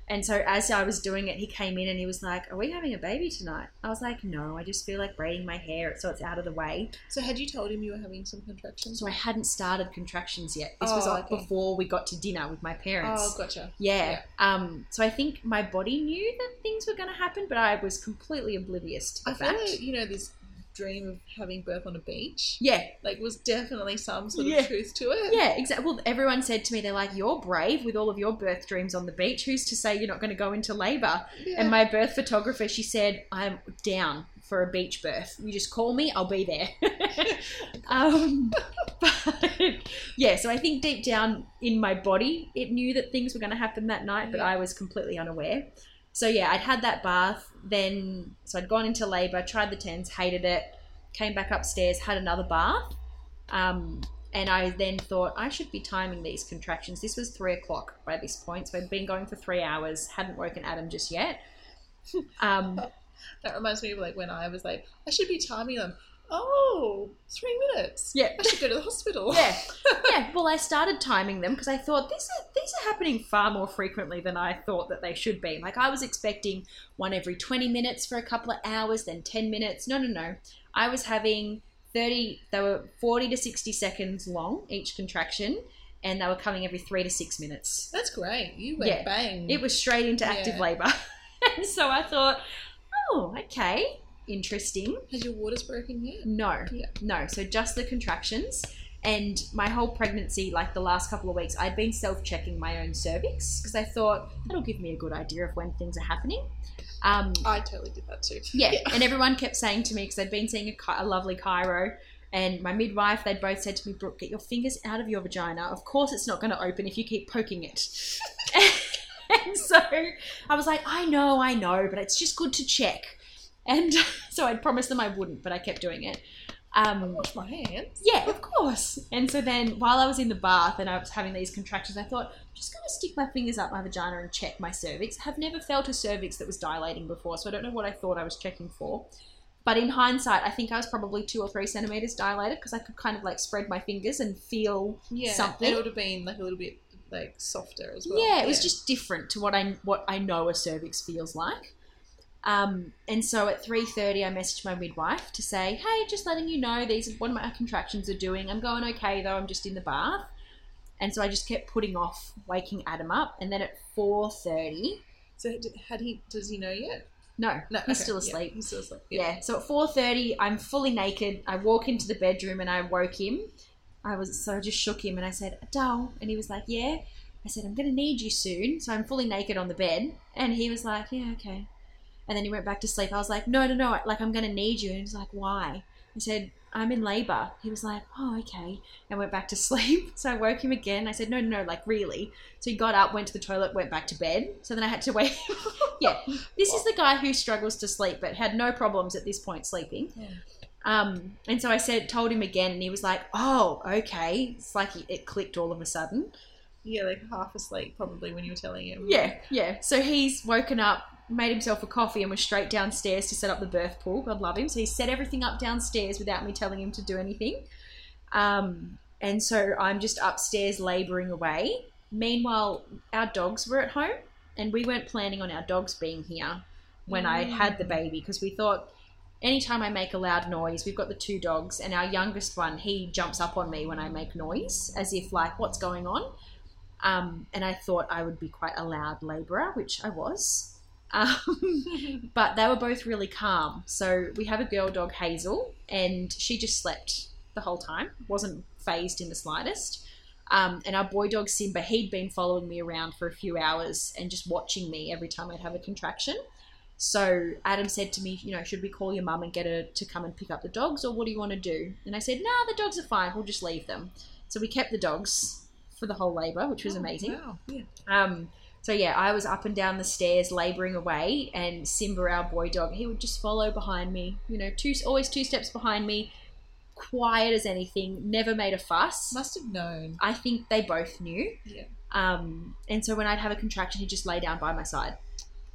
S2: And so as I was doing it, he came in and he was like, "Are we having a baby tonight?" I was like, "No, I just feel like braiding my hair so it's out of the way."
S3: So had you told him you were having some contractions?
S2: So I hadn't started contractions yet. This
S3: Oh,
S2: was like
S3: okay.
S2: before we got to dinner with my parents.
S3: Oh, gotcha.
S2: yeah. Um. So I think my body knew that things were going to happen, but I was completely oblivious to the
S3: I feel
S2: fact.
S3: like you know this dream of having birth on a beach.
S2: yeah,
S3: Like was definitely some sort
S2: Yeah.
S3: of truth to it.
S2: Yeah, exactly. Well, everyone said to me, they're like, "You're brave with all of your birth dreams on the beach. Who's to say you're not going to go into labour?"
S3: Yeah.
S2: And my birth photographer, she said, "I'm down for a beach birth. You just call me, I'll be there." um, But yeah, so I think deep down in my body, it knew that things were going to happen that night, but
S3: Yeah.
S2: I was completely unaware. So yeah, I'd had that bath. Then, so I'd gone into labor, tried the tens, hated it, came back upstairs, had another bath. Um, and I then thought I should be timing these contractions. This was three o'clock by this point, so I'd been going for three hours, hadn't woken Adam just yet. Um,
S3: That reminds me of like when I was like, I should be timing them. Oh, three minutes.
S2: Yeah.
S3: I should go to the hospital.
S2: yeah, yeah. Well, I started timing them because I thought these are these are happening far more frequently than I thought that they should be. Like I was expecting one every twenty minutes for a couple of hours, then ten minutes. No, no, no. I was having thirty. They were forty to sixty seconds long each contraction, and they were coming every three to six minutes.
S3: That's great. You went
S2: Yeah.
S3: bang.
S2: It was straight into active
S3: Yeah.
S2: labour, and so I thought, oh, okay, interesting.
S3: Has your waters broken yet?
S2: No,
S3: Yeah.
S2: no. So just the contractions. And my whole pregnancy, like the last couple of weeks, I'd been self checking my own cervix because I thought that'll give me a good idea of when things are happening. Um,
S3: I totally did that too.
S2: yeah. And everyone kept saying to me, because I'd been seeing a, a lovely chiro and my midwife, they'd both said to me, Brooke, get your fingers out of your vagina. Of course, it's not going to open if you keep poking it. and so I was like, I know, I know, but it's just good to check. And so I'd promised them I wouldn't, but I kept doing it. Um,
S3: Wash my hands.
S2: yeah, of course. And so then while I was in the bath and I was having these contractions, I thought, I'm just going to stick my fingers up my vagina and check my cervix. Have never felt a cervix that was dilating before, so I don't know what I thought I was checking for. But in hindsight, I think I was probably two or three centimeters dilated because I could kind of like spread my fingers and feel
S3: Yeah.
S2: something.
S3: It would have been like a little bit like softer as well.
S2: yeah, it was just different to what I what I know a cervix feels like. Um, and so at three thirty, I messaged my midwife to say, "Hey, just letting you know these are what my contractions are doing. I'm going okay though. I'm just in the bath." And so I just kept putting off waking Adam up. And then at four thirty,
S3: So had- he? Does he know yet?
S2: no,
S3: No,
S2: he's
S3: okay,
S2: still
S3: yeah,
S2: asleep.
S3: he's still asleep.
S2: Yeah. So at four thirty, I'm fully naked. I walk into the bedroom and I woke him. I was so I just shook him and I said, "Adele," and he was like, "Yeah." I said, "I'm gonna need you soon." So I'm fully naked on the bed, and he was like, "Yeah, okay." And then he went back to sleep. I was like, "No, no, no! Like I'm gonna need you." And he's like, "Why?" I said, "I'm in labor." He was like, "Oh, okay," and went back to sleep. So I woke him again. I said, "No, no, no! Like really?" So he got up, went to the toilet, went back to bed. So then I had to wait. yeah, this is the guy who struggles to sleep, but had no problems at this point sleeping.
S3: Yeah.
S2: Um, and so I said, told him again, and he was like, "Oh, okay." It's like it clicked all of a sudden.
S3: Yeah, like half asleep probably when you were telling him.
S2: Yeah, yeah. So he's woken up, made himself a coffee, and was straight downstairs to set up the birth pool. God love him. So he set everything up downstairs without me telling him to do anything. Um, and so I'm just upstairs labouring away. Meanwhile, our dogs were at home, and we weren't planning on our dogs being here when I had the baby because we thought anytime I make a loud noise, we've got the two dogs, and our youngest one, he jumps up on me when I make noise, as if like, what's going on? Um, and I thought I would be quite a loud labourer, which I was. Um, but they were both really calm. So we have a girl dog, Hazel, and she just slept the whole time, wasn't phased in the slightest. Um, and our boy dog, Simba, he'd been following me around for a few hours and just watching me every time I'd have a contraction. So Adam said to me, you know, should we call your mum and get her to come and pick up the dogs, or what do you want to do? And I said, no, the dogs are fine. We'll just leave them. So we kept the dogs for the whole labour, which was
S3: Oh,
S2: amazing.
S3: Wow. Yeah.
S2: Um, so yeah, I was up and down the stairs labouring away, and Simba, our boy dog, he would just follow behind me. You know, two always two steps behind me, quiet as anything, never made a fuss.
S3: Must have known.
S2: I think they both knew.
S3: Yeah.
S2: Um, and so when I'd have a contraction, he'd just lay down by my side,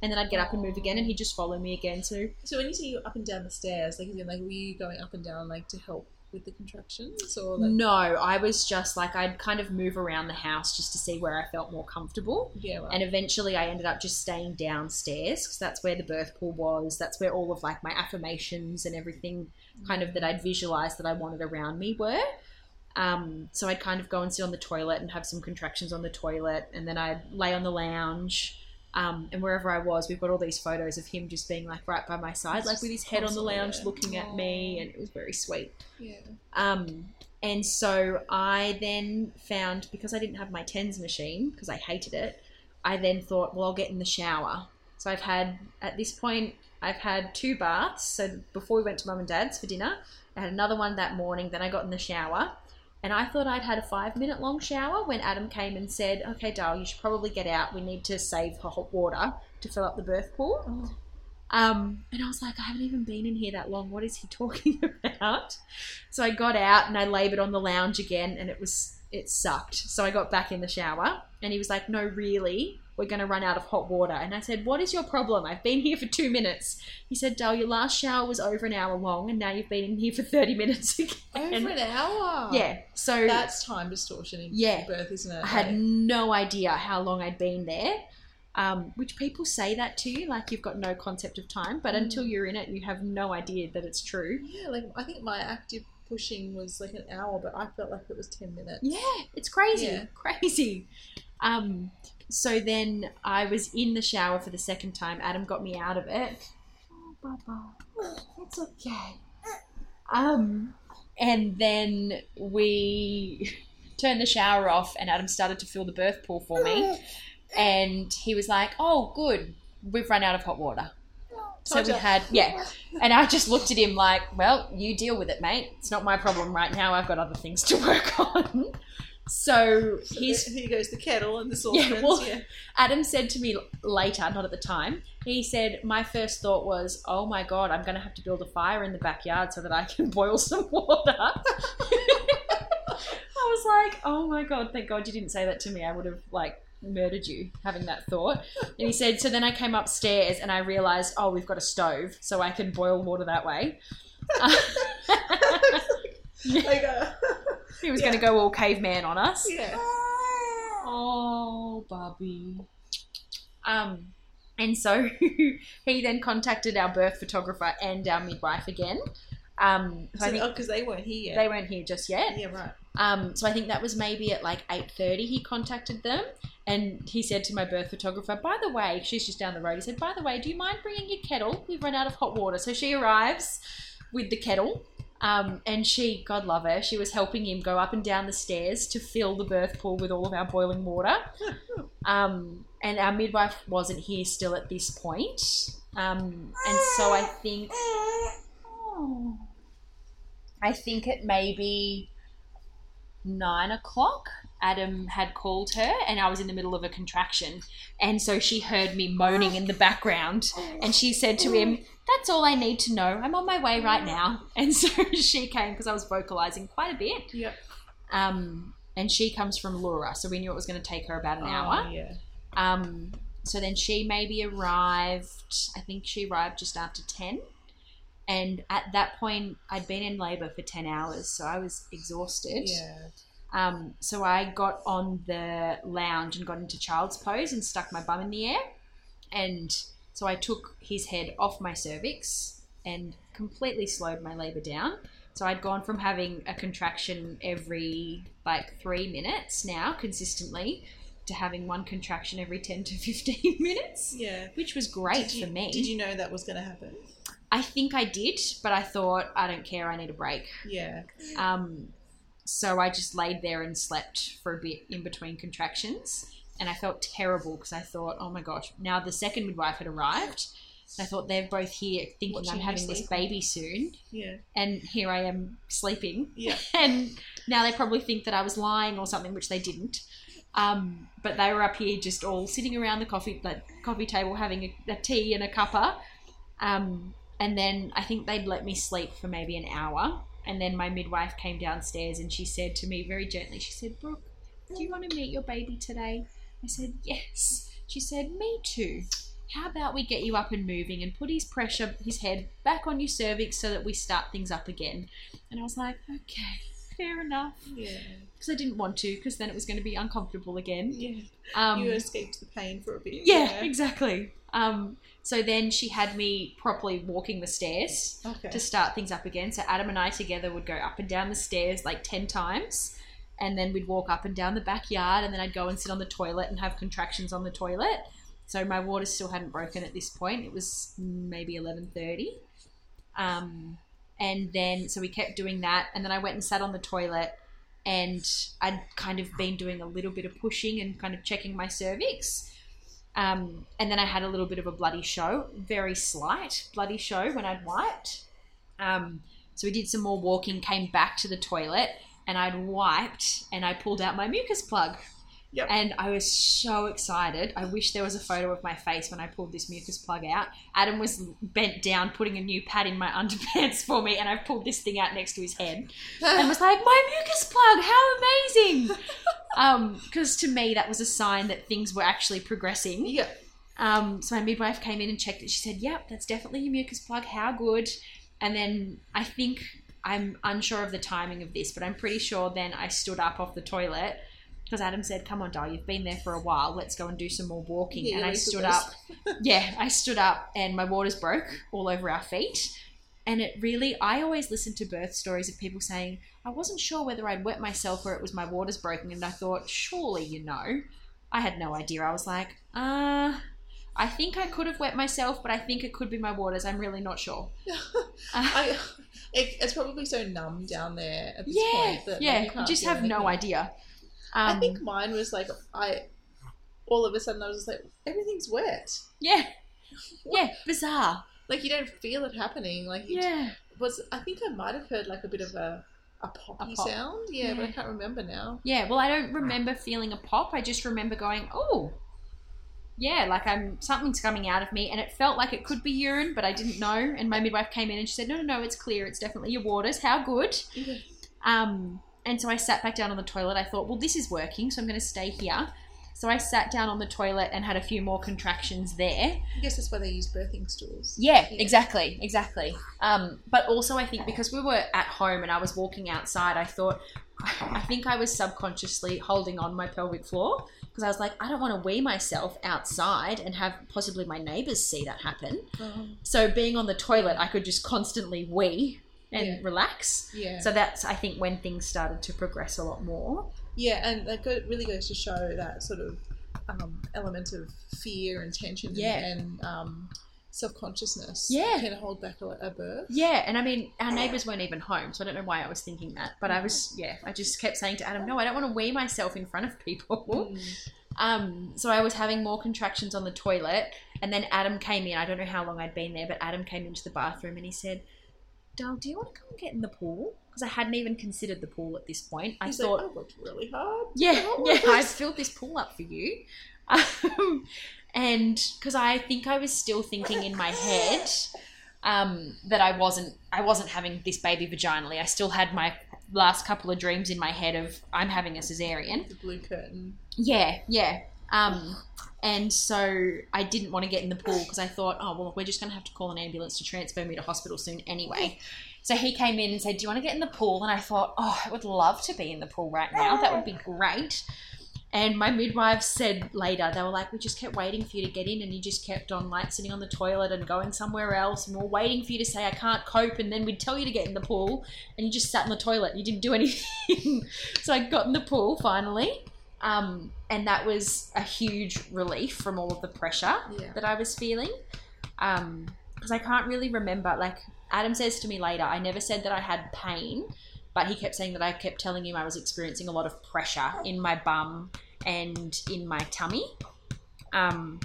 S2: and then I'd get up and move again, and he'd just follow me again. So
S3: So when you say you're up and down the stairs, like, like were you going up and down like to help with the contractions, or like
S2: no, I was just like I'd kind of move around the house just to see where I felt more comfortable.
S3: yeah, right.
S2: And eventually, I ended up just staying downstairs because that's where the birth pool was. That's where all of like my affirmations and everything kind of that I'd visualized that I wanted around me were. Um, so I'd kind of go and sit on the toilet and have some contractions on the toilet, and then I'd lay on the lounge. Um, and wherever I was, we've got all these photos of him just being like right by my side, like with his head on the lounge looking at me, and it was very sweet.
S3: yeah.
S2: Um, and so I then found because I didn't have my tens machine because I hated it, I then thought, well, I'll get in the shower. So I've had at this point I've had two baths. So before we went to mum and dad's for dinner, I had another one that morning. Then I got in the shower, And I thought I'd had a five minute long shower when Adam came and said, Okay, Dale, you should probably get out. We need to save hot water to fill up the birth pool.
S3: Oh.
S2: Um, and I was like, I haven't even been in here that long. What is he talking about? So I got out and I labored on the lounge again, and it was it sucked. So I got back in the shower, and he was like, No, really, we're going to run out of hot water. And I said, What is your problem? I've been here for two minutes. He said, Dale, your last shower was over an hour long, and now you've been in here for thirty minutes again.
S3: Over an hour.
S2: Yeah. So
S3: That's time distortion in
S2: Yeah.
S3: birth, isn't it?
S2: I had no idea how long I'd been there. Um, which people say that to you, like you've got no concept of time, but
S3: Mm.
S2: until you're in it, you have no idea that it's true.
S3: yeah, like I think my active pushing was like an hour, but I felt like it was ten minutes.
S2: Yeah, it's crazy,
S3: Yeah.
S2: crazy. Um, so then I was in the shower for the second time. Adam got me out of it. Oh, Baba, it's okay. Um, and then we turned the shower off, and Adam started to fill the birth pool for me. And he was like, "Oh, good, we've run out of hot water." So we had, yeah. And I just looked at him like, well, you deal with it, mate. It's not my problem right now. I've got other things to work on. So
S3: So
S2: he's
S3: here goes the kettle and the saucepans.
S2: well-
S3: yeah.
S2: Adam said to me later, not at the time, he said, My first thought was, Oh my God, I'm going to have to build a fire in the backyard so that I can boil some water. I was like, Oh my God, thank God you didn't say that to me. I would have, like, murdered you having that thought. And he said, So then I came upstairs and I realized, Oh, we've got a stove, so I can boil water that way.
S3: Like, uh,
S2: he was
S3: Yeah.
S2: going to go all caveman on us.
S3: yeah.
S2: Oh, Bobby. Um, and so he then contacted our birth photographer and our midwife again. Um, so
S3: So,
S2: think
S3: oh, because they weren't here. Yet.
S2: they weren't here just yet.
S3: yeah, right.
S2: Um, so I think that was maybe at like eight thirty. He contacted them, and he said to my birth photographer, "By the way, she's just down the road." He said, "By the way, do you mind bringing your kettle? We've run out of hot water." So she arrives with the kettle. Um, and she, God love her, she was helping him go up and down the stairs to fill the birth pool with all of our boiling water. Um, and our midwife wasn't here still at this point. Um, and so I think, I think it may be nine o'clock. Adam had called her, and I was in the middle of a contraction. And so she heard me moaning in the background, and she said to him, That's all I need to know. I'm on my way right now. And so she came because I was vocalizing quite a bit.
S3: Yep.
S2: Um, and she comes from Laura, so we knew it was going to take her about an hour.
S3: Oh, yeah.
S2: Um, so then she maybe arrived, I think she arrived just after 10. And at that point, I'd been in labour for 10 hours, so I was exhausted.
S3: Yeah.
S2: Um, so I got on the lounge and got into child's pose and stuck my bum in the air. And so I took his head off my cervix and completely slowed my labour down. So I'd gone from having a contraction every like three minutes now consistently to having one contraction every 10 to 15 minutes,
S3: Yeah.
S2: which was great
S3: you,
S2: for me.
S3: Did you know that was going to happen?
S2: I think I did, but I thought, I don't care, I need a break.
S3: Yeah.
S2: Um, so I just laid there and slept for a bit in between contractions. And I felt terrible because I thought, oh my gosh, now the second midwife had arrived. And I thought they're both here thinking
S3: Watching
S2: I'm having this baby soon.
S3: Yeah.
S2: And here I am sleeping.
S3: Yeah.
S2: And now they probably think that I was lying or something, which they didn't. Um, but they were up here just all sitting around the coffee the coffee table having a, a tea and a cuppa. Um, and then I think they'd let me sleep for maybe an hour. And then my midwife came downstairs and she said to me very gently, she said, Brooke, do you want to meet your baby today? I said, yes. She said, me too. How about we get you up and moving and put his pressure, his head back on your cervix so that we start things up again? And I was like, okay, fair enough.
S3: Yeah.
S2: Because I didn't want to, because then it was going to be uncomfortable again.
S3: Yeah.
S2: Um,
S3: you escaped the pain for a bit.
S2: yeah, exactly. Um, so then she had me properly walking the stairs
S3: Okay.
S2: to start things up again. So Adam and I together would go up and down the stairs like 10 times. And then we'd walk up and down the backyard. And then I'd go and sit on the toilet and have contractions on the toilet. So my water still hadn't broken at this point. It was maybe 11.30. Um, and then, so we kept doing that. And then I went and sat on the toilet. And I'd kind of been doing a little bit of pushing and kind of checking my cervix. Um, and then I had a little bit of a bloody show, very slight bloody show when I'd wiped. Um, so we did some more walking, came back to the toilet, and I'd wiped and I pulled out my mucus plug.
S3: Yep.
S2: And I was so excited. I wish there was a photo of my face when I pulled this mucus plug out. Adam was bent down putting a new pad in my underpants for me, and I pulled this thing out next to his head and was like, "My mucus plug! How amazing!" um, because to me that was a sign that things were actually progressing.
S3: yeah.
S2: Um, so my midwife came in and checked it. She said, "Yep, that's definitely your mucus plug. How good?" And then I think I'm unsure of the timing of this, but I'm pretty sure then I stood up off the toilet because Adam said, "Come on, Dal, you've been there for a while. Let's go and do some more walking."
S3: Yeah,
S2: and I stood up. yeah, I stood up, and my waters broke all over our feet. And it really, I always listen to birth stories of people saying, I wasn't sure whether I'd wet myself or it was my waters broken. And I thought, surely you know. I had no idea. I was like, uh, I think I could have wet myself, but I think it could be my waters. I'm really not sure.
S3: I, it, it's probably so numb down there at this
S2: yeah,
S3: point that
S2: yeah.
S3: you
S2: You just have no idea. Um,
S3: I think mine was like I. All of a sudden, I was just like, everything's wet.
S2: yeah, yeah, bizarre.
S3: Like you don't feel it happening. Like you
S2: Yeah,
S3: was. I think I might have heard like a bit of a a poppy
S2: pop.
S3: sound. Yeah, but I can't remember now.
S2: yeah. Well, I don't remember feeling a pop. I just remember going, oh, yeah, like I'm something's coming out of me, and it felt like it could be urine, but I didn't know. And my midwife came in and she said, no, no, no, it's clear. It's definitely your waters. How good. Um, and so I sat back down on the toilet. I thought, well, this is working, so I'm going to stay here. So I sat down on the toilet and had a few more contractions there.
S3: I guess that's why they use birthing stools.
S2: Yeah,
S3: Yeah.
S2: exactly, exactly. Um, but also, I think because we were at home and I was walking outside, I thought, I think I was subconsciously holding on my pelvic floor because I was like, I don't want to wee myself outside and have possibly my neighbors see that happen.
S3: Um,
S2: So being on the toilet, I could just constantly wee and
S3: Yeah.
S2: relax.
S3: yeah.
S2: So that's, I think, when things started to progress a lot more.
S3: Yeah, and that go, really goes to show that sort of um, element of fear and tension
S2: Yeah.
S3: and um, self consciousness
S2: Yeah.
S3: can hold back a, a birth.
S2: Yeah, and I mean, our neighbours weren't even home, so I don't know why I was thinking that. But I was, yeah, I just kept saying to Adam, no, I don't want to wee myself in front of people.
S3: Mm.
S2: Um, so I was having more contractions on the toilet, and then Adam came in. I don't know how long I'd been there, but Adam came into the bathroom and he said, Dal, do you want to come and get in the pool? Because I hadn't even considered the pool at this point. I
S3: He's
S2: thought,
S3: like, I worked really hard.
S2: yeah, yeah, I filled this pool up for you. Um, and because I think I was still thinking in my head um, that I wasn't, I wasn't having this baby vaginally. I still had my last couple of dreams in my head of I'm having a cesarean.
S3: The blue curtain.
S2: Yeah, yeah. Um, and so I didn't want to get in the pool because I thought, oh well, we're just going to have to call an ambulance to transfer me to hospital soon anyway. So he came in and said, "Do you want to get in the pool?" And I thought, "Oh, I would love to be in the pool right now. That would be great." And my midwife said later, they were like, "We just kept waiting for you to get in, and you just kept on like sitting on the toilet and going somewhere else, and we we're waiting for you to say I can't cope, and then we'd tell you to get in the pool, and you just sat in the toilet. You didn't do anything." so I got in the pool finally, um, and that was a huge relief from all of the pressure
S3: Yeah.
S2: that I was feeling. Because I can't really remember. Like Adam says to me later, I never said that I had pain, but he kept saying that I kept telling him I was experiencing a lot of pressure in my bum and in my tummy. Um,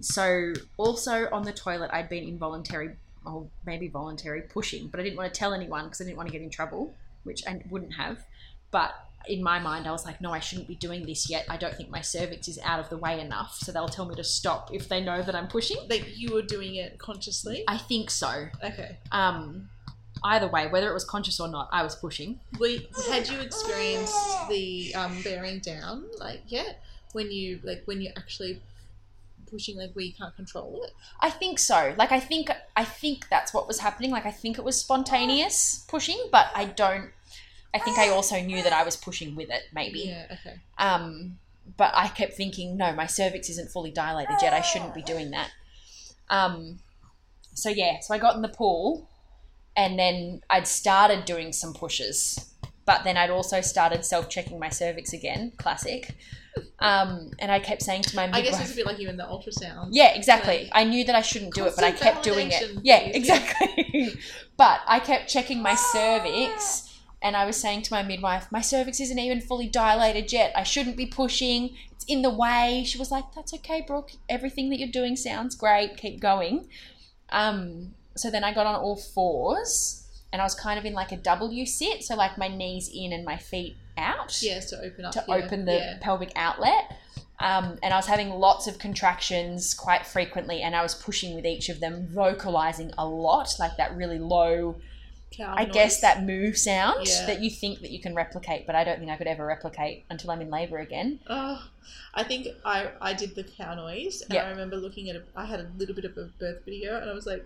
S2: so also on the toilet, I'd been involuntary, or maybe voluntary pushing, but I didn't want to tell anyone because I didn't want to get in trouble, which I wouldn't have. But in my mind, I was like, no, I shouldn't be doing this yet. I don't think my cervix is out of the way enough, so they'll tell me to stop if they know that I'm pushing.
S3: Like you were doing it consciously.
S2: I think so.
S3: Okay.
S2: Um, either way, whether it was conscious or not, I was pushing.
S3: We had you experienced the um, bearing down like yet when you like when you're actually pushing like where you can't control it.
S2: I think so. Like I think I think that's what was happening. Like I think it was spontaneous pushing, but I don't. I think I also knew that I was pushing with it, maybe.
S3: Yeah. Okay.
S2: Um, but I kept thinking, no, my cervix isn't fully dilated yet. I shouldn't be doing that. Um, so yeah, so I got in the pool, and then I'd started doing some pushes, but then I'd also started self-checking my cervix again. Classic. Um, and I kept saying to my
S3: I guess it's a bit like you in the ultrasound.
S2: yeah, exactly.
S3: Like,
S2: I knew that I shouldn't do it, but I kept doing it. Yeah, exactly. but I kept checking my cervix, and I was saying to my midwife, "My cervix isn't even fully dilated yet. I shouldn't be pushing. It's in the way." She was like, "That's okay, Brooke. Everything that you're doing sounds great. Keep going." Um, so then I got on all fours, and I was kind of in like a W sit, so like my knees in and my feet out
S3: Yes, to open up.
S2: to
S3: yeah,
S2: open the
S3: yeah.
S2: pelvic outlet. Um, and I was having lots of contractions quite frequently, and I was pushing with each of them, vocalizing a lot, like that really low, I
S3: noise.
S2: guess that moo sound
S3: Yeah.
S2: that you think that you can replicate, but I don't think I could ever replicate until I'm in labor again.
S3: Oh, I think I I did the cow noise, and
S2: Yeah.
S3: I remember looking at a. I had a little bit of a birth video, and I was like,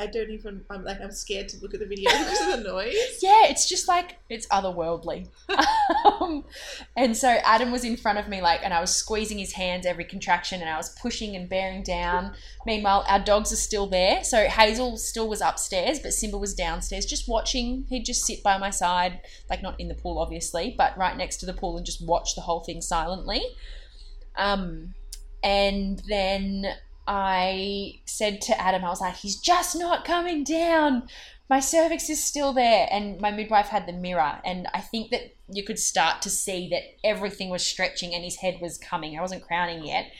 S3: I don't even. I'm like I'm scared to look at the video because of the noise.
S2: Yeah, it's just like it's otherworldly. um, and so Adam was in front of me, like, and I was squeezing his hands every contraction, and I was pushing and bearing down. Meanwhile, our dogs are still there. So Hazel still was upstairs, but Simba was downstairs, just watching. He'd just sit by my side, like not in the pool, obviously, but right next to the pool, and just watch the whole thing silently. Um, and then I said to Adam, I was like, he's just not coming down. My cervix is still there. And my midwife had the mirror. And I think that you could start to see that everything was stretching and his head was coming. I wasn't crowning yet.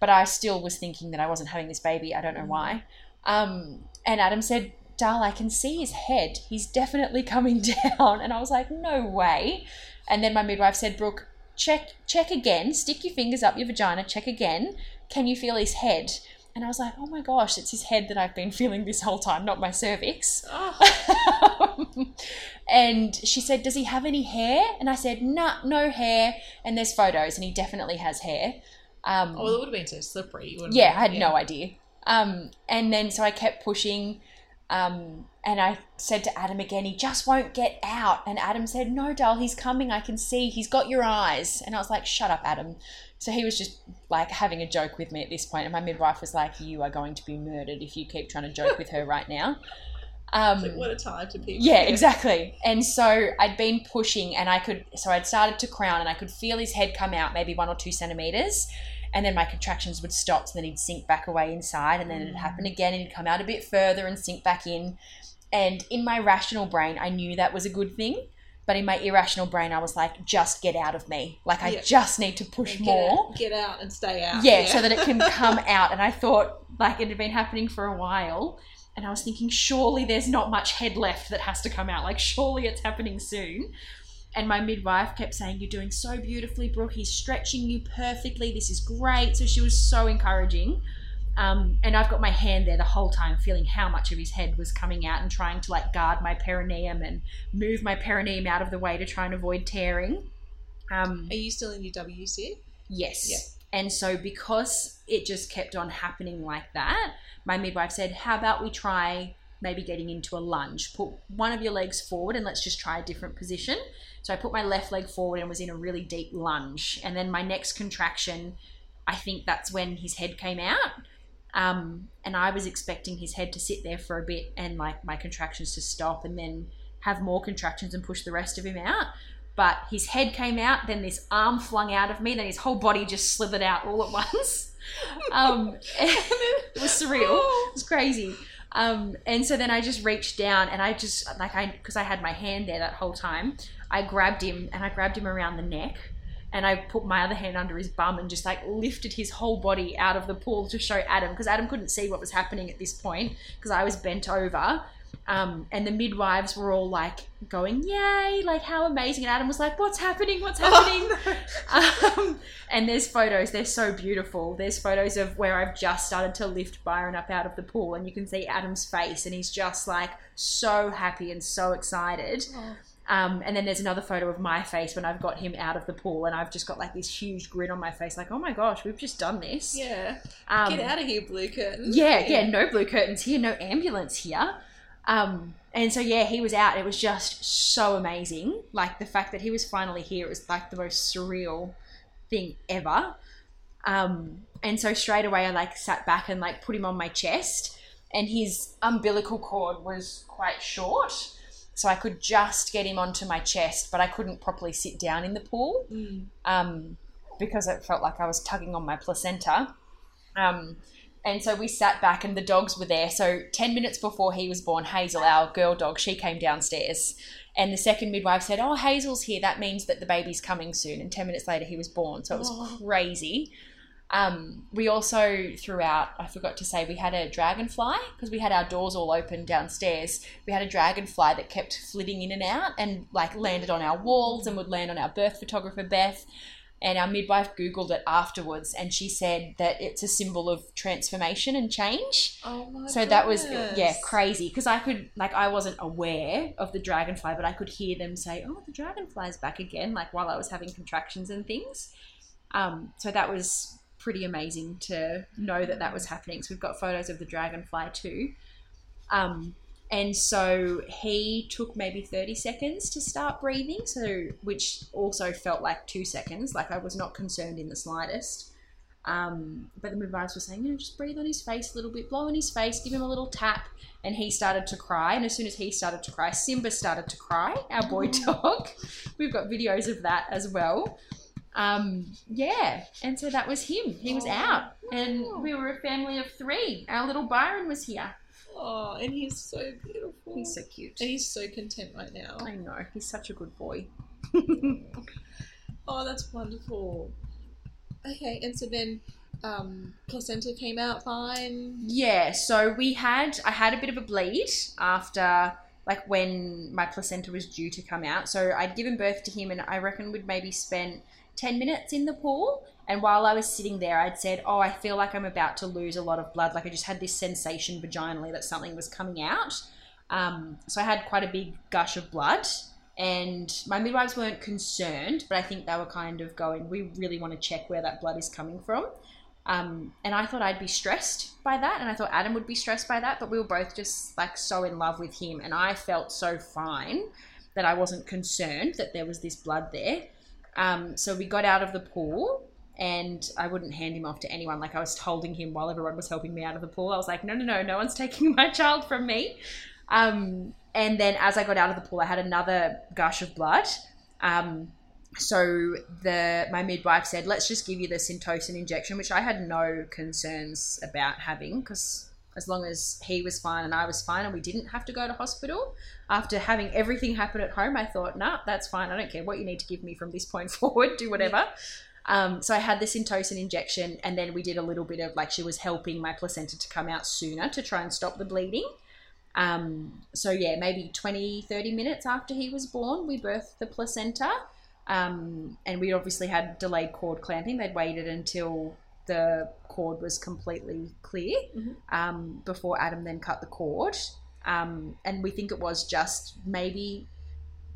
S2: But I still was thinking that I wasn't having this baby. I don't know why. Um, and Adam said, Dal, I can see his head. He's definitely coming down. And I was like, no way. And then my midwife said, Brooke, check check again. Stick your fingers up your vagina. Check again. Can you feel his head? And I was like, oh my gosh, it's his head that I've been feeling this whole time, not my cervix.
S3: Oh,
S2: and she said, Does he have any hair? And I said, Nah, no hair. And there's photos, and he definitely has hair. Um,
S3: oh, well, it would have been so slippery. you
S2: yeah,
S3: have-
S2: I had no idea. Um, and then so I kept pushing, um, and I said to Adam again, he just won't get out. And Adam said, No, Dal, he's coming. I can see. He's got your eyes. And I was like, Shut up, Adam. So he was just like having a joke with me at this point, and my midwife was like, "You are going to be murdered if you keep trying to joke with her right now." Um,
S3: like, what a time to pick.
S2: yeah, exactly. And so I'd been pushing, and I could, so I'd started to crown, and I could feel his head come out maybe one or two centimeters, and then my contractions would stop, so then he'd sink back away inside, and then it'd happen again, and he'd come out a bit further and sink back in. And in my rational brain, I knew that was a good thing, but in my irrational brain, I was like, just get out of me. Like, I
S3: Yeah.
S2: just need to push
S3: Get
S2: more.
S3: Out, get out and stay out.
S2: Yeah, so that it can come out. And I thought like it had been happening for a while. And I was thinking, surely there's not much head left that has to come out. Like, surely it's happening soon. And my midwife kept saying, You're doing so beautifully, Brooke. He's stretching you perfectly. This is great. So she was so encouraging. Um, and I've got my hand there the whole time, feeling how much of his head was coming out and trying to like guard my perineum and move my perineum out of the way to try and avoid tearing. Um,
S3: Are you still in your WC?
S2: Yes.
S3: Yeah.
S2: And so because it just kept on happening like that, my midwife said, "How about we try maybe getting into a lunge? Put one of your legs forward and let's just try a different position." So I put my left leg forward and was in a really deep lunge. And then my next contraction, I think that's when his head came out. Um, and I was expecting his head to sit there for a bit and like my contractions to stop and then have more contractions and push the rest of him out. But his head came out, then this arm flung out of me, then his whole body just slithered out all at once. Um, it was surreal. It was crazy. Um, and so then I just reached down and I just like I because I had my hand there that whole time. I grabbed him and I grabbed him around the neck and I put my other hand under his bum and just like lifted his whole body out of the pool to show Adam because Adam couldn't see what was happening at this point because I was bent over. Um, and the midwives were all like going, "Yay! Like how amazing!" And Adam was like, "What's happening? What's happening?" um, and there's photos. They're so beautiful. There's photos of where I've just started to lift Byron up out of the pool, and you can see Adam's face, and he's just like so happy and so excited.
S3: Oh.
S2: Um, and then there's another photo of my face when I've got him out of the pool, and I've just got like this huge grin on my face, like, "Oh my gosh, we've just done this."
S3: Yeah.
S2: Um,
S3: Get out of here, blue curtains.
S2: yeah, yeah, no blue curtains here, no ambulance here. Um, and so yeah, he was out. It was just so amazing. Like the fact that he was finally here, it was like the most surreal thing ever. Um, and so straight away, I like sat back and like put him on my chest, and his umbilical cord was quite short, so I could just get him onto my chest, but I couldn't properly sit down in the pool
S3: Mm.
S2: um, because it felt like I was tugging on my placenta. Um, and so we sat back, and the dogs were there. So, 10 minutes before he was born, Hazel, our girl dog, she came downstairs. And the second midwife said, Oh, Hazel's here. That means that the baby's coming soon. And 10 minutes later, he was born. So, it was
S3: Oh.
S2: crazy. Um, we also throughout, I forgot to say, we had a dragonfly because we had our doors all open downstairs. We had a dragonfly that kept flitting in and out and like landed on our walls and would land on our birth photographer, Beth. And our midwife Googled it afterwards and she said that it's a symbol of transformation and change.
S3: Oh my
S2: So that was
S3: goodness.
S2: yeah crazy because I could like I wasn't aware of the dragonfly, but I could hear them say, "Oh, the dragonfly's back again!" Like while I was having contractions and things. Um, so that was pretty amazing to know that that was happening. So we've got photos of the dragonfly too. Um, and so he took maybe 30 seconds to start breathing, so which also felt like two seconds. Like I was not concerned in the slightest. Um, but the midwives were saying, you know, just breathe on his face a little bit, blow on his face, give him a little tap. And he started to cry. And as soon as he started to cry, Simba started to cry, our boy dog. We've got videos of that as well. Um, yeah. And so that was him. He was
S3: Oh,
S2: out. And we were a family of three. Our little Byron was here.
S3: Oh, and he's so beautiful.
S2: He's so cute.
S3: and he's so content right now.
S2: I know. He's such a good boy.
S3: Oh, that's wonderful. Okay, and so then um, placenta came out fine.
S2: Yeah, so we had I had a bit of a bleed after like when my placenta was due to come out. So I'd given birth to him and I reckon we'd maybe spent 10 minutes in the pool and while I was sitting there I'd said, "Oh, I feel like I'm about to lose a lot of blood. Like I just had this sensation vaginally that something was coming out." Um, so I had quite a big gush of blood and my midwives weren't concerned, but I think they were kind of going, "We really want to check where that blood is coming from." Um, and I thought I'd be stressed by that, and I thought Adam would be stressed by that, but we were both just like so in love with him, and I felt so fine that I wasn't concerned that there was this blood there. Um, so we got out of the pool, and I wouldn't hand him off to anyone. Like I was holding him while everyone was helping me out of the pool. I was like, no, no, no, no one's taking my child from me. Um, and then as I got out of the pool, I had another gush of blood. Um, so the my midwife said, "Let's just give you the Syntocinon injection," which I had no concerns about having because as long as he was fine and I was fine and we didn't have to go to hospital after having everything happen at home, I thought, "Nah, that's fine. I don't care what you need to give me from this point forward. Do whatever." Um, so I had the Syntocinon injection, and then we did a little bit of like she was helping my placenta to come out sooner to try and stop the bleeding. Um, so yeah, maybe 20, 30 minutes after he was born, we birthed the placenta. Um, and we obviously had delayed cord clamping. They'd waited until the cord was completely clear
S3: Mhm.
S2: um, before Adam then cut the cord. Um, and we think it was just maybe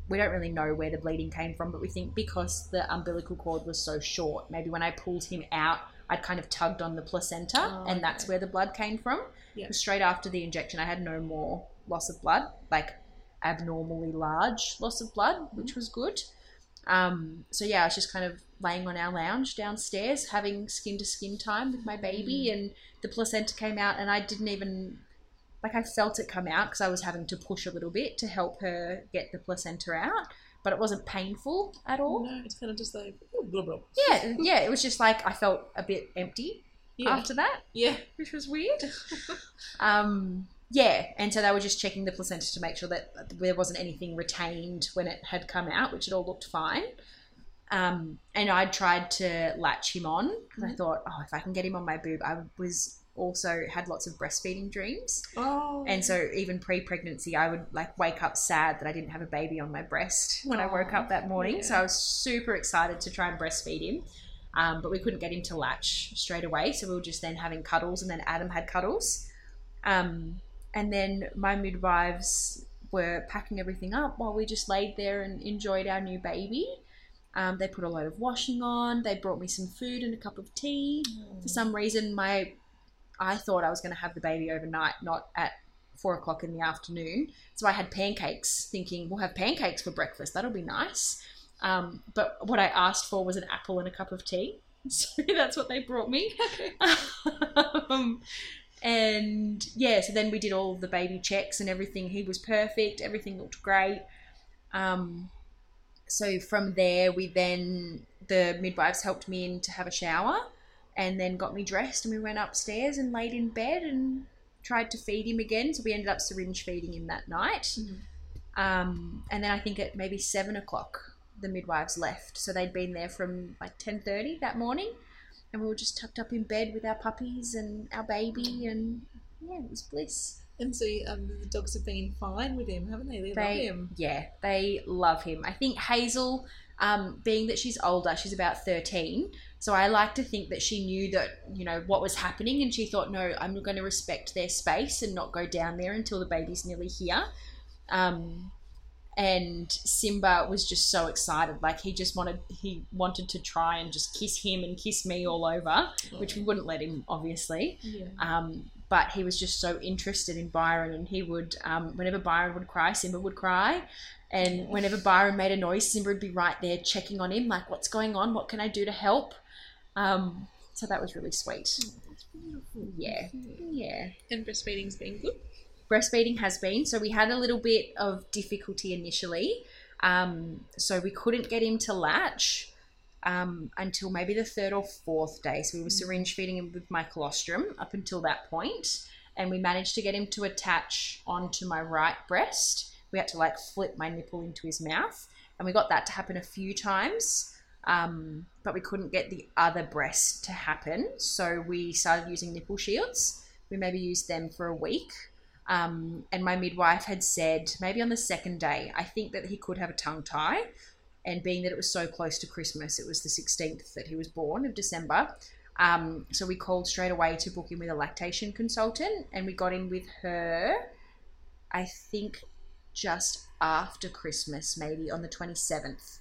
S2: we don't really know where the bleeding came from, but we think because the umbilical cord was so short, maybe when I pulled him out, I'd kind of tugged on the placenta,
S3: Oh,
S2: and that's
S3: okay.
S2: where the blood came from.
S3: Yeah.
S2: Straight after the injection, I had no more loss of blood, like abnormally large loss of blood, which was good. Um, so yeah, I was just kind of laying on our lounge downstairs, having skin to skin time with my baby, and the placenta came out, and I didn't even like I felt it come out because I was having to push a little bit to help her get the placenta out, but it wasn't painful at all.
S3: No, it's kind of just like blah blah.
S2: Yeah, yeah, it was just like I felt a bit empty
S3: Yeah,
S2: after that,
S3: yeah.
S2: which was weird. um, yeah, and so they were just checking the placenta to make sure that there wasn't anything retained when it had come out, which it all looked fine. Um, and I tried to latch him on because I
S3: Mhm.
S2: thought, oh, if I can get him on my boob, I was also had lots of breastfeeding dreams.
S3: Oh,
S2: And so even pre-pregnancy, I would like wake up sad that I didn't have a baby on my breast when I woke up that morning. So. I was super excited to try and breastfeed him. Um, but we couldn't get him to latch straight away. So we were just then having cuddles and then Adam had cuddles. Um, and then my midwives were packing everything up while we just laid there and enjoyed our new baby. Um, they put a load of washing on. They brought me some food and a cup of tea for some reason my I thought I was going to have the baby overnight, not at four o'clock in the afternoon. So I had pancakes, thinking we'll have pancakes for breakfast. That'll be nice. Um, but what I asked for was an apple and a cup of tea. So that's what they brought me. um, and yeah, so then we did all the baby checks and everything. He was perfect. Everything looked great. Um, so from there, we then the midwives helped me in to have a shower, and then got me dressed, and we went upstairs and laid in bed and tried to feed him again. So we ended up syringe feeding him that night.
S3: Mhm.
S2: Um, and then I think at maybe seven o'clock, the midwives left. So they'd been there from like ten thirty that morning. and we were just tucked up in bed with our puppies and our baby, and yeah, it was bliss.
S3: And so um, the dogs have been fine with him, haven't they? They, love him.
S2: yeah, they love him. I think Hazel, um, being that she's older, she's about 13. So I like to think that she knew that, you know, what was happening and she thought, no, I'm going to respect their space and not go down there until the baby's nearly here. Um, and Simba was just so excited. Like he just wanted, he wanted to try and just kiss him and kiss me all over, which we wouldn't let him, obviously.
S3: Yeah.
S2: Um, but he was just so interested in Byron, and he would, um, whenever Byron would cry, Simba would cry. And whenever Byron made a noise, Simba would be right there checking on him, like, what's going on? What can I do to help? Um, so that was really sweet.
S3: That's beautiful.
S2: Yeah. Yeah.
S3: And breastfeeding's been good.
S2: Breastfeeding has been. So we had a little bit of difficulty initially. Um, so we couldn't get him to latch um, until maybe the third or fourth day. So we were syringe feeding him with my colostrum up until that point, and we managed to get him to attach onto my right breast. We had to like flip my nipple into his mouth, and we got that to happen a few times. Um, but we couldn't get the other breast to happen, so we started using nipple shields. We maybe used them for a week. Um, and my midwife had said maybe on the second day, I think that he could have a tongue tie. And being that it was so close to Christmas, it was the 16th that he was born of December. Um, so we called straight away to book him with a lactation consultant, and we got in with her, I think, just after Christmas, maybe on the 27th.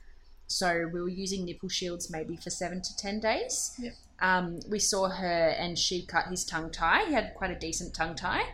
S2: So we were using nipple shields maybe for seven to 10 days.
S3: Yep.
S2: Um, we saw her, and she cut his tongue tie. He had quite a decent tongue tie.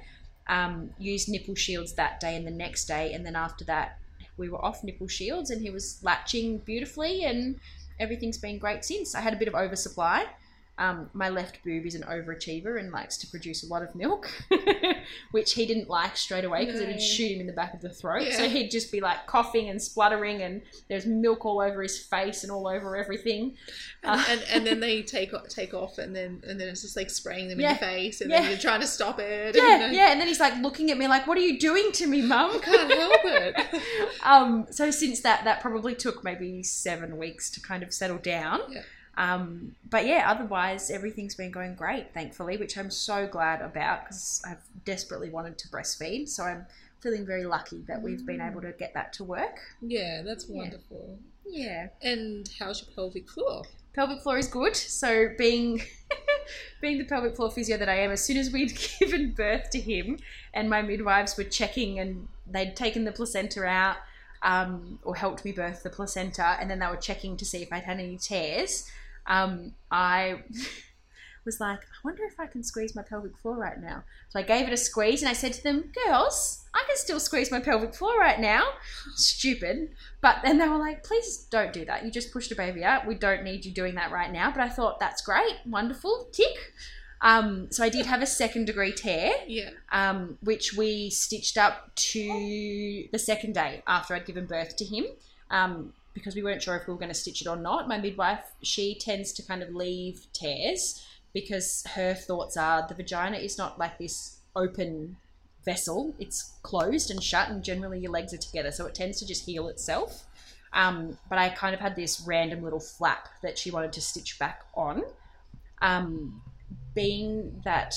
S2: Um, used nipple shields that day and the next day, and then after that, we were off nipple shields, and he was latching beautifully, and everything's been great since. I had a bit of oversupply. Um, my left boob is an overachiever and likes to produce a lot of milk, which he didn't like straight away because it would shoot him in the back of the throat. So he'd just be like coughing and spluttering, and there's milk all over his face and all over everything.
S3: And,
S2: Uh,
S3: and, and then they take take off, and then and then it's just like spraying them
S2: Yeah.
S3: in the face, and
S2: Yeah.
S3: then you're trying to stop it.
S2: yeah,
S3: and,
S2: yeah. And then he's like looking at me like, "What are you doing to me, mum?"
S3: I can't help it.
S2: um, so since that, that probably took maybe seven weeks to kind of settle down.
S3: Yeah.
S2: Um, but yeah, otherwise everything's been going great, thankfully, which I'm so glad about because I've desperately wanted to breastfeed. So I'm feeling very lucky that we've been able to get that to work.
S3: yeah, that's
S2: Yeah.
S3: wonderful.
S2: Yeah,
S3: And how's your pelvic floor?
S2: pelvic floor is good. So being being the pelvic floor physio that I am, as soon as we'd given birth to him, and my midwives were checking and they'd taken the placenta out. Um, or helped me birth the placenta, and then they were checking to see if I'd had any tears. Um, I was like, I wonder if I can squeeze my pelvic floor right now. So I gave it a squeeze, and I said to them, "Girls, I can still squeeze my pelvic floor right now." Stupid, but then they were like, "Please don't do that. You just pushed a baby out. We don't need you doing that right now." But I thought that's great, wonderful, tick. Um, so I did have a second degree tear
S3: Yeah.
S2: um, which we stitched up to the second day after I'd given birth to him. Um, because we weren't sure if we were going to stitch it or not. My midwife, she tends to kind of leave tears because her thoughts are the vagina is not like this open vessel, it's closed and shut, and generally your legs are together, so it tends to just heal itself. Um, but I kind of had this random little flap that she wanted to stitch back on. Um, being that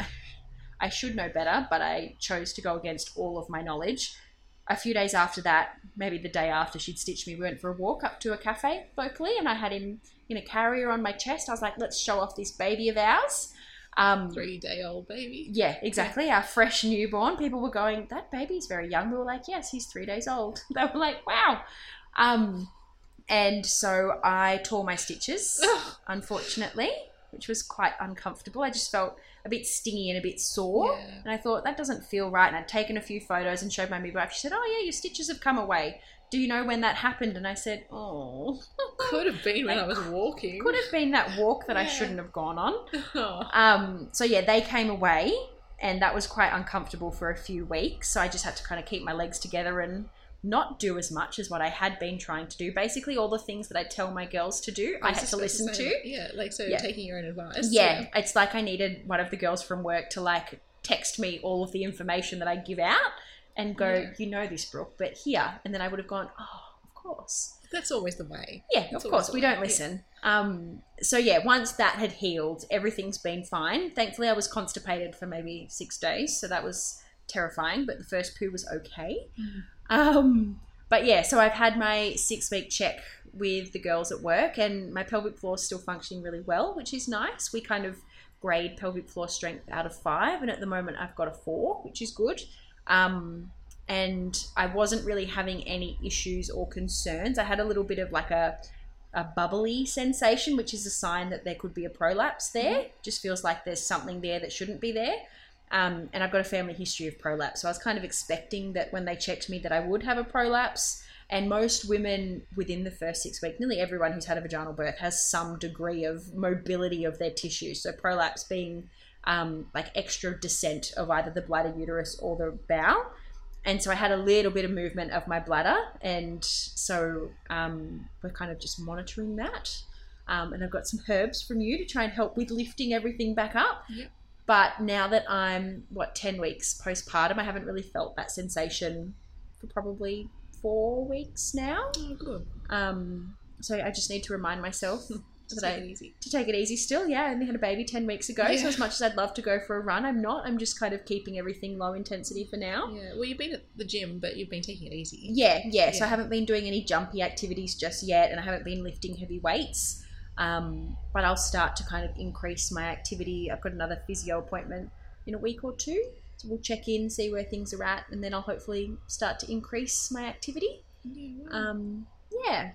S2: I should know better, but I chose to go against all of my knowledge. A few days after that, maybe the day after she'd stitched me, we went for a walk up to a cafe locally, and I had him in a carrier on my chest. I was like, let's show off this baby of ours. Um,
S3: Three day old baby.
S2: yeah, exactly. Our fresh newborn. People were going, that baby's very young. We were like, yes, he's three days old. They were like, wow. Um, and so I tore my stitches, unfortunately, which was quite uncomfortable. I just felt a bit stingy and a bit sore.
S3: Yeah.
S2: And I thought, that doesn't feel right. And I'd taken a few photos and showed my midwife. She said, oh, yeah, your stitches have come away. Do you know when that happened? And I said, oh,
S3: Could have been when I was walking.
S2: could have been that walk that I shouldn't have gone on.
S3: Oh.
S2: Um, so yeah, they came away, and that was quite uncomfortable for a few weeks. So I just had to kind of keep my legs together and not do as much as what I had been trying to do. Basically, all the things that I tell my girls to do, I,
S3: was
S2: had to listen
S3: say,
S2: to.
S3: Yeah, like so
S2: Yeah.
S3: taking your own advice.
S2: Yeah, it's like I needed one of the girls from work to like text me all of the information that I give out and go,
S3: Yeah.
S2: you know this, Brooke, but here, and then I would have gone, oh, of course.
S3: That's always the way.
S2: Yeah,
S3: That's
S2: of course, we
S3: way,
S2: don't
S3: yeah.
S2: listen. Um, so yeah, once that had healed, everything's been fine. Thankfully, I was constipated for maybe six days, so that was terrifying. But the first poo was okay.
S3: Mm.
S2: Um, but yeah, so I've had my six week check with the girls at work, and my pelvic floor is still functioning really well, which is nice. We kind of grade pelvic floor strength out of five, and at the moment I've got a four, which is good. Um, and I wasn't really having any issues or concerns. I had a little bit of like a a bubbly sensation, which is a sign that there could be a prolapse there. Just feels like there's something there that shouldn't be there. Um, and I've got a family history of prolapse, so I was kind of expecting that when they checked me that I would have a prolapse. And most women within the first six weeks, nearly everyone who's had a vaginal birth has some degree of mobility of their tissue. So prolapse being um, like extra descent of either the bladder, uterus, or the bowel and so I had a little bit of movement of my bladder, and so um, we're kind of just monitoring that. Um, and I've got some herbs from you to try and help with lifting everything back up.
S3: Yep.
S2: But now that I'm what ten weeks postpartum, I haven't really felt that sensation for probably four weeks now.
S3: Oh, good.
S2: Um, so I just need to remind myself that
S3: take
S2: I
S3: it easy.
S2: to take it easy still. Yeah, I only had a baby 10 weeks ago.
S3: Yeah.
S2: So, as much as I'd love to go for a run, I'm not. I'm just kind of keeping everything low intensity for now.
S3: Yeah. Well, you've been at the gym, but you've been taking it easy.
S2: Yeah, yeah. So, I haven't been doing any jumpy activities just yet, and I haven't been lifting heavy weights. Um, but I'll start to kind of increase my activity. I've got another physio appointment in a week or two. So, we'll check in, see where things are at, and then I'll hopefully start to increase my activity.
S3: Yeah.
S2: Um, yeah,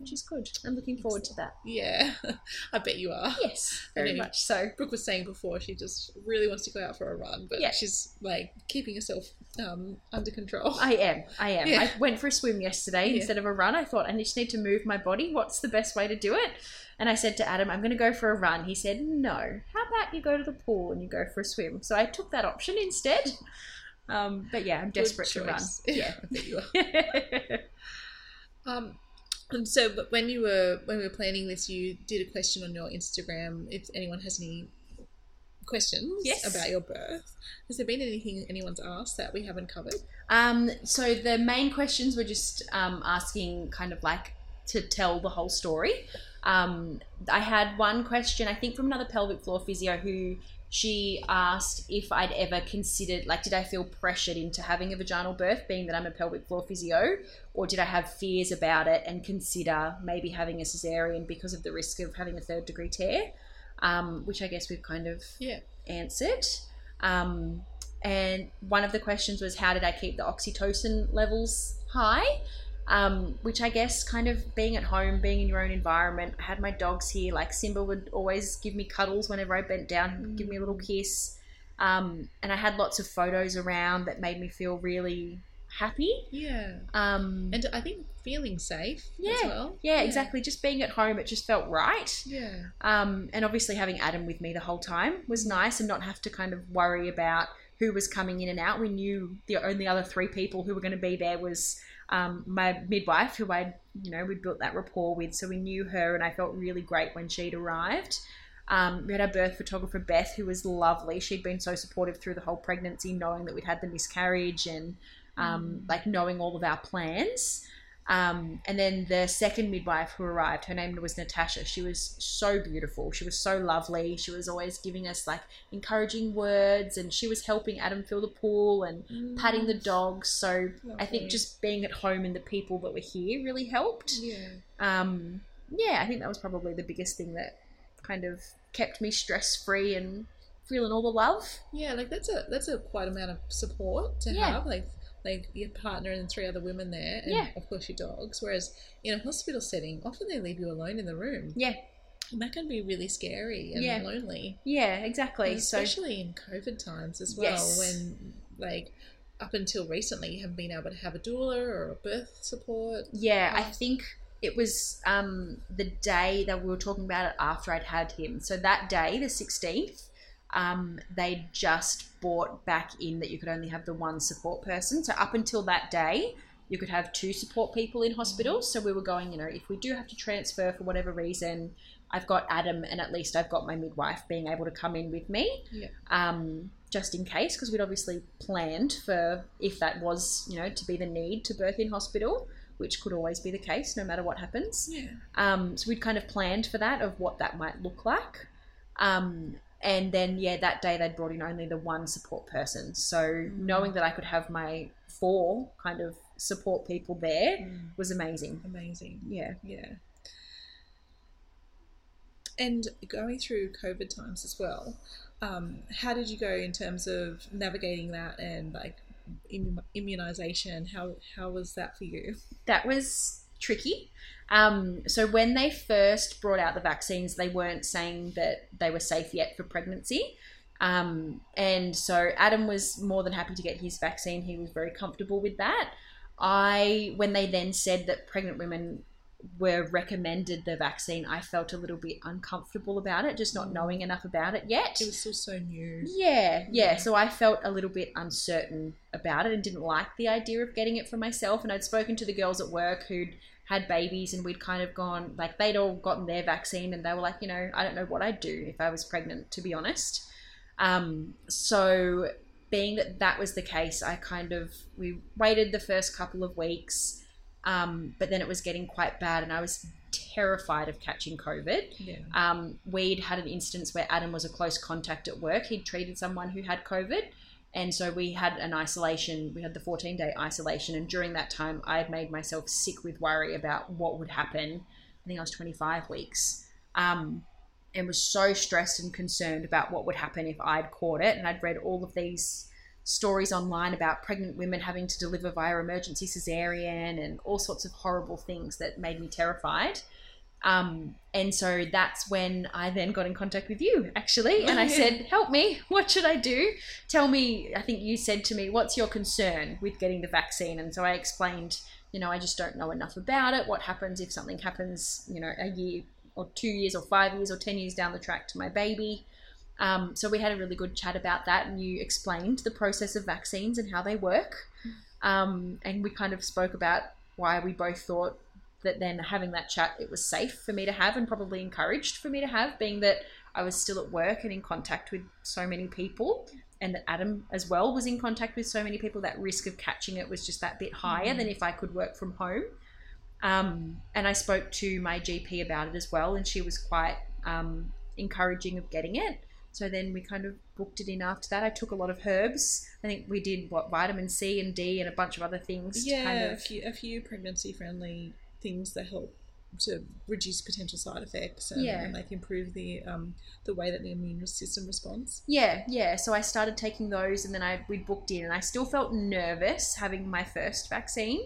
S2: which is good. I'm looking forward to that.
S3: yeah. I bet you are.
S2: Yes, very
S3: Okay.
S2: much so.
S3: Brooke was saying before she just really wants to go out for a run, but
S2: Yeah.
S3: she's like keeping herself um, under control.
S2: I am. I am.
S3: Yeah.
S2: I went for a swim yesterday
S3: Yeah.
S2: instead of a run. I thought I just need to move my body. What's the best way to do it? And I said to Adam, I'm going to go for a run. He said, No. How about you go to the pool and you go for a swim? So I took that option instead. Um, but yeah, I'm desperate to run. Yeah.
S3: I bet you are. Um, and so, but when you were when we were planning this, you did a question on your Instagram. If anyone has any questions
S2: Yes.
S3: about your birth, has there been anything anyone's asked that we haven't covered?
S2: Um, so the main questions were just um, asking kind of like to tell the whole story. Um, I had one question, I think from another pelvic floor physio who she asked if I'd ever considered, like, did I feel pressured into having a vaginal birth, being that I'm a pelvic floor physio, or did I have fears about it and consider maybe having a cesarean because of the risk of having a third degree tear? Um, which I guess we've kind of
S3: Yeah.
S2: answered. Um, and one of the questions was, how did I keep the oxytocin levels high? Um, which I guess, kind of being at home, being in your own environment. I had my dogs here. Like Simba would always give me cuddles whenever I bent down, give me a little kiss. Um, and I had lots of photos around that made me feel really happy.
S3: Yeah.
S2: Um,
S3: And I think feeling safe
S2: yeah,
S3: as well.
S2: yeah, exactly. Just being at home, it just felt right.
S3: Yeah.
S2: Um, and obviously having Adam with me the whole time was nice and not have to kind of worry about who was coming in and out. We knew the only other three people who were going to be there was um, my midwife, who I, you know, we built that rapport with. So we knew her, and I felt really great when she'd arrived. Um, we had our birth photographer Beth, who was lovely. She'd been so supportive through the whole pregnancy, knowing that we'd had the miscarriage and um, like knowing all of our plans. Um, and then the second midwife who arrived, her name was Natasha. She was so beautiful. She was so lovely. She was always giving us like encouraging words, and she was helping Adam fill the pool and patting the dogs. So I think just being at home and the people that were here really helped.
S3: Yeah.
S2: Um, yeah, I think that was probably the biggest thing that kind of kept me stress free and feeling all the love.
S3: Yeah, like that's a that's a quite amount of support to
S2: Yeah.
S3: have. Like like your partner and three other women there, and
S2: Yeah.
S3: of course your dogs. Whereas in a hospital setting, often they leave you alone in the room,
S2: Yeah,
S3: and that can be really scary and
S2: Yeah.
S3: lonely.
S2: yeah, exactly.
S3: And
S2: So
S3: especially in COVID times as well,
S2: Yes.
S3: when like up until recently you haven't been able to have a doula or a birth support.
S2: Yeah, I think it was um, the day that we were talking about it after I'd had him. So that day, the 16th, um, they just bought back in that you could only have the one support person. So up until that day, you could have two support people in hospital. So we were going, you know, if we do have to transfer for whatever reason, I've got Adam and at least I've got my midwife being able to come in with me
S3: Yeah.
S2: um, just in case, because we'd obviously planned for if that was, you know, to be the need to birth in hospital. which could always be the case no matter what happens.
S3: Yeah.
S2: Um, so we'd kind of planned for that of what that might look like. Um, and then, yeah, that day they'd brought in only the one support person. So knowing that I could have my four kind of support people there
S3: Mm.
S2: was amazing.
S3: Amazing.
S2: Yeah.
S3: Yeah. And going through COVID times as well, um, how did you go in terms of navigating that and like immunization? How how was that for you?
S2: that was tricky. Um, so when they first brought out the vaccines, they weren't saying that they were safe yet for pregnancy. Um, and so Adam was more than happy to get his vaccine. He was very comfortable with that. I, when they then said that pregnant women were recommended the vaccine, I felt a little bit uncomfortable about it, just not knowing enough about it yet.
S3: It was still so new.
S2: Yeah, yeah.
S3: Yeah.
S2: So I felt a little bit uncertain about it and didn't like the idea of getting it for myself. And I'd spoken to the girls at work who'd had babies and we'd kind of gone, like, they'd all gotten their vaccine and they were like, you know, I don't know what I'd do if I was pregnant, to be honest. Um, so being that that was the case, I kind of, we waited the first couple of weeks. Um, but then it was getting quite bad and I was terrified of catching COVID.
S3: Yeah.
S2: Um, we'd had an instance where Adam was a close contact at work. He'd treated someone who had COVID. And so we had an isolation, we had the 14 day isolation. And during that time, I had made myself sick with worry about what would happen. I think I was 25 weeks. Um, and was so stressed and concerned about what would happen if I'd caught it. And I'd read all of these stories online about pregnant women having to deliver via emergency cesarean and all sorts of horrible things that made me terrified. Um, and so that's when I then got in contact with you, actually. And I said, Help me. What should I do? Tell me. I think you said to me, What's your concern with getting the vaccine? And so I explained, you know, I just don't know enough about it. What happens if something happens, you know, a year or two years or five years or 10 years down the track to my baby? Um, so we had a really good chat about that, and you explained the process of vaccines and how they work. Um, and we kind of spoke about why we both thought that then having that chat it was safe for me to have and probably encouraged for me to have being that I was still at work and in contact with so many people and that Adam as well was in contact with so many people that risk of catching it was just that bit higher than if I could work from home um, and I spoke to my GP about it as well and she was quite um, encouraging of getting it so then we kind of booked it in after that. I took a lot of herbs. I think we did what vitamin C and D and a bunch of other things.
S3: Yeah,
S2: kind
S3: a few, a few pregnancy friendly things that help to reduce potential side effects and
S2: Yeah.
S3: like improve the um, the way that the immune system responds.
S2: Yeah, yeah. So I started taking those, and then I we booked in, and I still felt nervous having my first vaccine,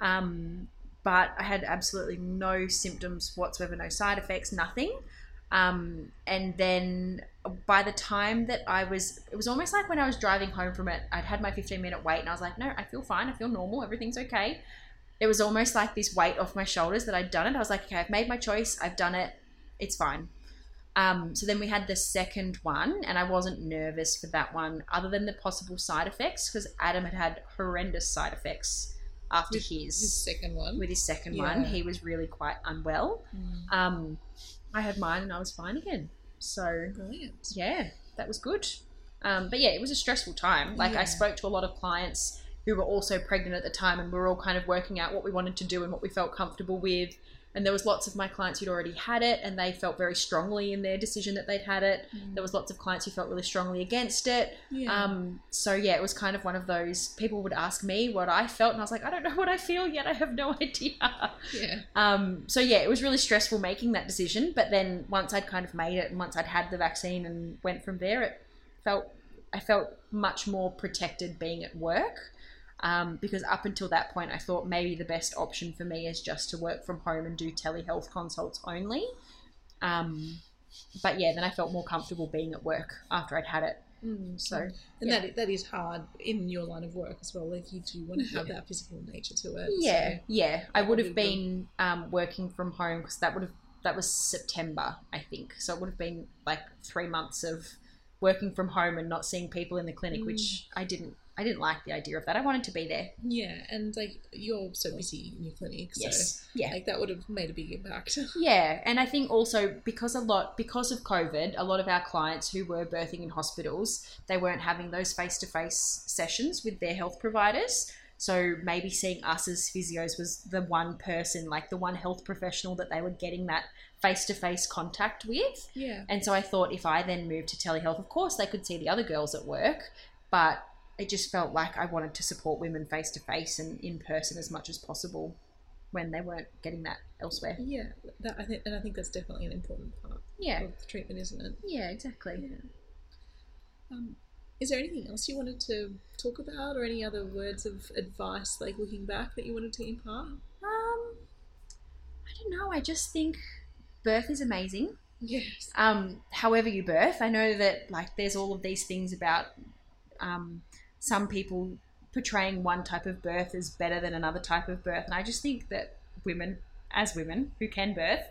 S2: um, but I had absolutely no symptoms whatsoever, no side effects, nothing. Um, and then by the time that I was, it was almost like when I was driving home from it, I'd had my 15 minute wait, and I was like, no, I feel fine, I feel normal, everything's okay. It was almost like this weight off my shoulders that I'd done it. I was like, okay, I've made my choice, I've done it, it's fine. Um, so then we had the second one, and I wasn't nervous for that one, other than the possible side effects, because Adam had had horrendous side effects after
S3: With
S2: his,
S3: His second one.
S2: with his second one. He was really quite unwell.
S3: Mm,
S2: Um, I had mine, and I was fine again. So
S3: brilliant.
S2: yeah, that was good. Um, but yeah, it was a stressful time. Like
S3: Yeah.
S2: I spoke to a lot of clients who were also pregnant at the time, and we were all kind of working out what we wanted to do and what we felt comfortable with. And there was lots of my clients who'd already had it, and they felt very strongly in their decision that they'd had it. There was lots of clients who felt really strongly against it.
S3: Yeah.
S2: Um, so yeah, it was kind of one of those. People would ask me what I felt, and I was like, I don't know what I feel yet. I have no idea.
S3: yeah.
S2: Um, so yeah, it was really stressful making that decision. But then once I'd kind of made it, and once I'd had the vaccine and went from there, it felt I felt much more protected being at work. Um, because up until that point, I thought maybe the best option for me is just to work from home and do telehealth consults only. Um, but yeah, then I felt more comfortable being at work after I'd had it.
S3: Mm,
S2: So
S3: and
S2: yeah.
S3: that that is hard in your line of work as well. Like you do want to have that physical nature to it.
S2: Yeah,
S3: so-
S2: yeah. I would have been um, working from home because that would have that was September, I think. So it would have been like three months of working from home and not seeing people in the clinic, which I didn't. I didn't like the idea of that. I wanted to be there.
S3: Yeah, and like you're so busy in your clinic, so
S2: Yes. Yeah.
S3: like that would have made a big impact.
S2: Yeah, and I think also because a lot because of COVID, a lot of our clients who were birthing in hospitals, they weren't having those face to face sessions with their health providers. So maybe seeing us as physios was the one person, like the one health professional that they were getting that face to face contact with.
S3: Yeah.
S2: And so I thought if I then moved to telehealth, of course they could see the other girls at work, but it just felt like I wanted to support women face to face and in person as much as possible when they weren't getting that elsewhere.
S3: Yeah. That I think, and I think that's definitely an important part
S2: Yeah.
S3: of the treatment, isn't it?
S2: Yeah, exactly.
S3: Um, is there anything else you wanted to talk about, or any other words of advice, like looking back, that you wanted to impart?
S2: Um, I don't know. I just think birth is amazing.
S3: Yes.
S2: um, however you birth. I know that like there's all of these things about um, some people portraying one type of birth as better than another type of birth, and I just think that women, as women who can birth,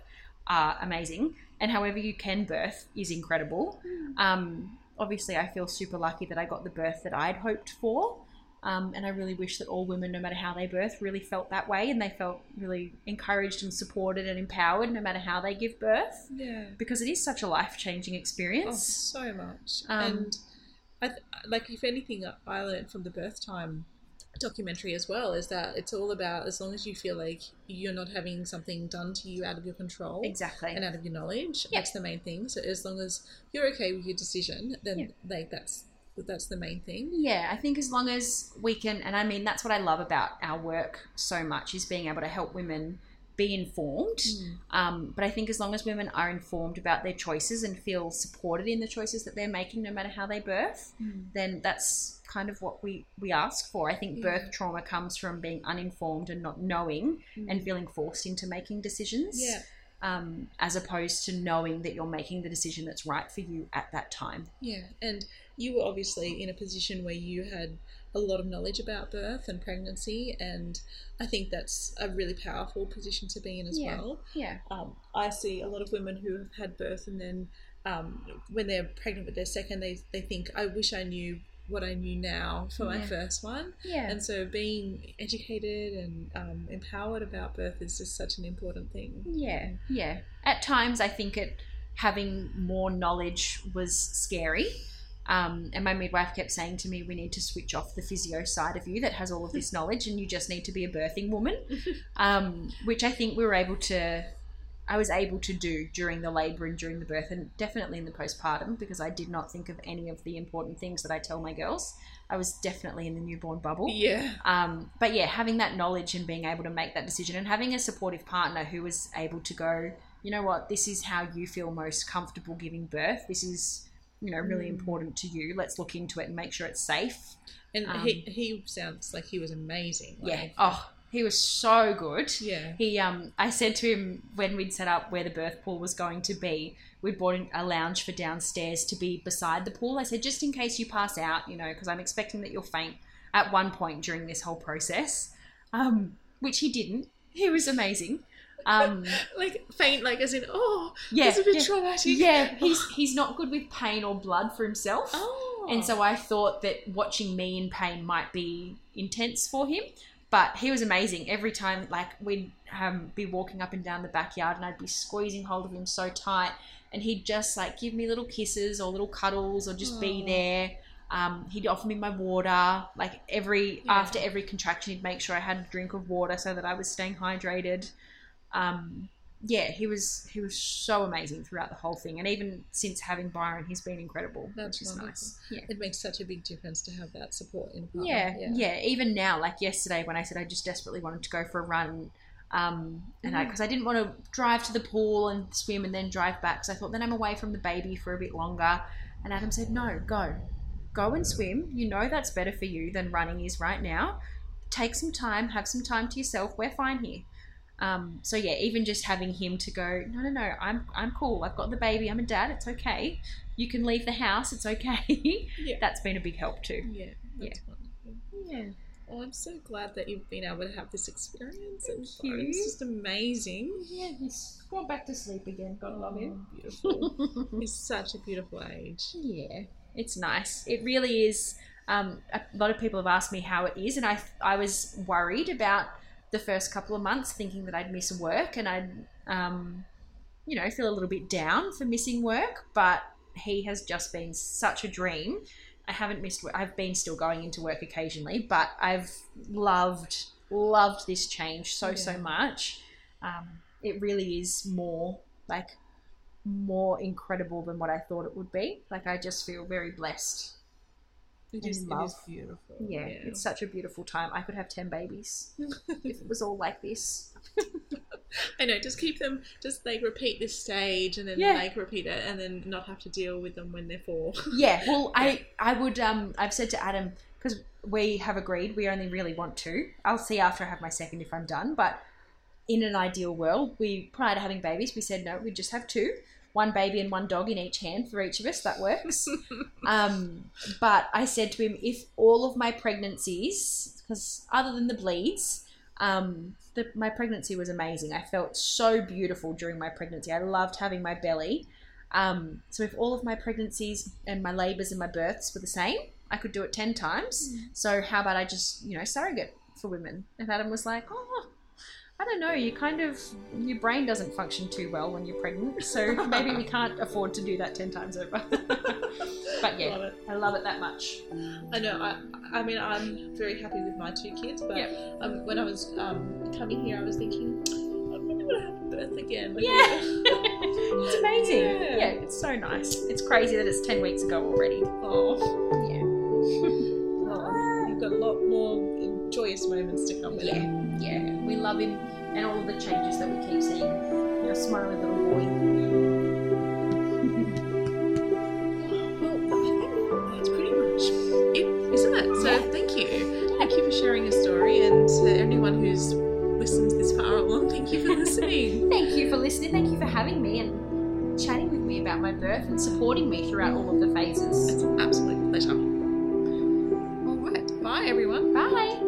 S2: are amazing, and however you can birth is incredible. Um, obviously, I feel super lucky that I got the birth that I'd hoped for. Um, and I really wish that all women, no matter how they birth, really felt that way and they felt really encouraged and supported and empowered no matter how they give birth
S3: Yeah.
S2: because it is such a life changing experience.
S3: Oh, so much.
S2: Um,
S3: and I th- like, if anything, I learned from the birth time documentary as well is that it's all about as long as you feel like you're not having something done to you out of your control
S2: exactly.
S3: and out of your knowledge.
S2: Yeah.
S3: That's the main thing. So as long as you're okay with your decision, then
S2: Yeah.
S3: like that's that's the main thing.
S2: Yeah, I think as long as we can, and I mean, that's what I love about our work so much is being able to help women be informed. Um, but I think as long as women are informed about their choices and feel supported in the choices that they're making, no matter how they birth, then that's kind of what we, we ask for. I think birth trauma comes from being uninformed and not knowing and feeling forced into making decisions.
S3: Yeah.
S2: Um, as opposed to knowing that you're making the decision that's right for you at that time.
S3: Yeah, and you were obviously in a position where you had a lot of knowledge about birth and pregnancy, and I think that's a really powerful position to be in as
S2: Yeah.
S3: well.
S2: Yeah.
S3: Um, I see a lot of women who have had birth and then um, when they're pregnant with their second, they, they think, I wish I knew what I knew now for my
S2: Yeah.
S3: first one.
S2: Yeah.
S3: And so being educated and um, empowered about birth is just such an important thing.
S2: Yeah, yeah. At times, I think it having more knowledge was scary. Um, and my midwife kept saying to me, "We need to switch off the physio side of you that has all of this knowledge, and you just need to be a birthing woman." um, which I think we were able to. I was able to do during the labour and during the birth, and definitely in the postpartum, because I did not think of any of the important things that I tell my girls. I was definitely in the newborn bubble.
S3: Yeah.
S2: Um, but yeah, having that knowledge and being able to make that decision and having a supportive partner who was able to go, you know what, this is how you feel most comfortable giving birth. This is, you know, really
S3: Mm.
S2: important to you. Let's look into it and make sure it's safe.
S3: And
S2: Um,
S3: he, he sounds like he was amazing.
S2: Yeah. Oh, he was so good.
S3: Yeah.
S2: He, um, I said to him when we'd set up where the birth pool was going to be, we'd bought a lounge for downstairs to be beside the pool. I said, just in case you pass out, you know, because I'm expecting that you'll faint at one point during this whole process, um, which he didn't. He was amazing. Um,
S3: Like faint, like as in, oh,
S2: yeah,
S3: it's a bit
S2: yeah,
S3: traumatic.
S2: yeah. He's he's not good with pain or blood for himself.
S3: Oh.
S2: And so I thought that watching me in pain might be intense for him. But he was amazing. Every time, like, we'd um, be walking up and down the backyard and I'd be squeezing hold of him so tight. And he'd just, like, give me little kisses or little cuddles or just be there. Um, he'd offer me my water. Like, every,
S3: Yeah.
S2: after every contraction, he'd make sure I had a drink of water so that I was staying hydrated. Um, yeah, he was he was so amazing throughout the whole thing, and even since having Byron, he's been incredible.
S3: That's
S2: which is
S3: wonderful.
S2: nice. Yeah.
S3: It makes such a big difference to have that support in partner.
S2: Yeah, yeah, Even now, like yesterday, when I said I just desperately wanted to go for a run, um, and I
S3: Mm.
S2: because I didn't want to drive to the pool and swim and then drive back, because I thought then I'm away from the baby for a bit longer. And Adam said, "No, go, go and swim. You know that's better for you than running is right now. Take some time, have some time to yourself. We're fine here." Um, so yeah, even just having him to go, no, no, no, I'm I'm cool. I've got the baby. I'm a dad. It's okay. You can leave the house. It's okay.
S3: Yeah.
S2: That's been a big help too.
S3: Yeah, that's wonderful.
S2: Yeah.
S3: Oh, I'm so glad that you've been able to have this experience.
S2: Thank
S3: It's,
S2: you.
S3: it's just amazing.
S2: Yeah, he's gone back to sleep again. Gotta love him.
S3: Oh, beautiful. He's such a beautiful age.
S2: yeah, it's nice. It really is. Um, a lot of people have asked me how it is, and I I was worried about the first couple of months, thinking that I'd miss work and I'd um, you know feel a little bit down for missing work. But he has just been such a dream. I haven't missed. work. I've been still going into work occasionally, but I've loved loved this change so so much. Um, it really is more like more incredible than what I thought it would be. Like I just feel very blessed.
S3: It is, it beautiful.
S2: Yeah, it's such a beautiful time. I could have ten babies if it was all like this.
S3: I know. Just keep them. Just like repeat this stage, and then
S2: Yeah.
S3: like repeat it, and then not have to deal with them when they're four.
S2: Yeah, well, I I would um I've said to Adam because we have agreed we only really want two. I'll see after I have my second if I'm done, but in an ideal world, we prior to having babies, we said no, we'd just have two, one baby and one dog in each hand for each of us. That works. um, but I said to him, if all of my pregnancies, because other than the bleeds, um, the, my pregnancy was amazing. I felt so beautiful during my pregnancy. I loved having my belly. Um, so if all of my pregnancies and my labours and my births were the same, I could do it ten times. So how about I just you know surrogate for women? And Adam was like, oh. I don't know. You kind of your brain doesn't function too well when you're pregnant, so maybe we can't afford to do that ten times over. but yeah,
S3: Love.
S2: I love it that much.
S3: I know. I, I mean, I'm very happy with my two kids, but
S2: Yep.
S3: um, when I was um, coming here, I was thinking, I really want to have a birth again. Like,
S2: Yeah. it's amazing.
S3: Yeah.
S2: Yeah. it's so nice. It's crazy that it's ten weeks ago already.
S3: oh,
S2: Yeah,
S3: well, you've got a lot more joyous moments to come with it.
S2: yeah, yeah. We love him and all of the changes that we keep seeing. Our smiley little boy.
S3: Well, I think that's pretty much it, isn't it? So
S2: Yeah.
S3: thank you. Thank you for sharing your story, and to anyone who's listened this far along, thank you for listening.
S2: Thank you for listening. Thank you for having me and chatting with me about my birth and supporting me throughout all of the phases.
S3: it's an absolute pleasure. All right, bye everyone.
S2: Bye.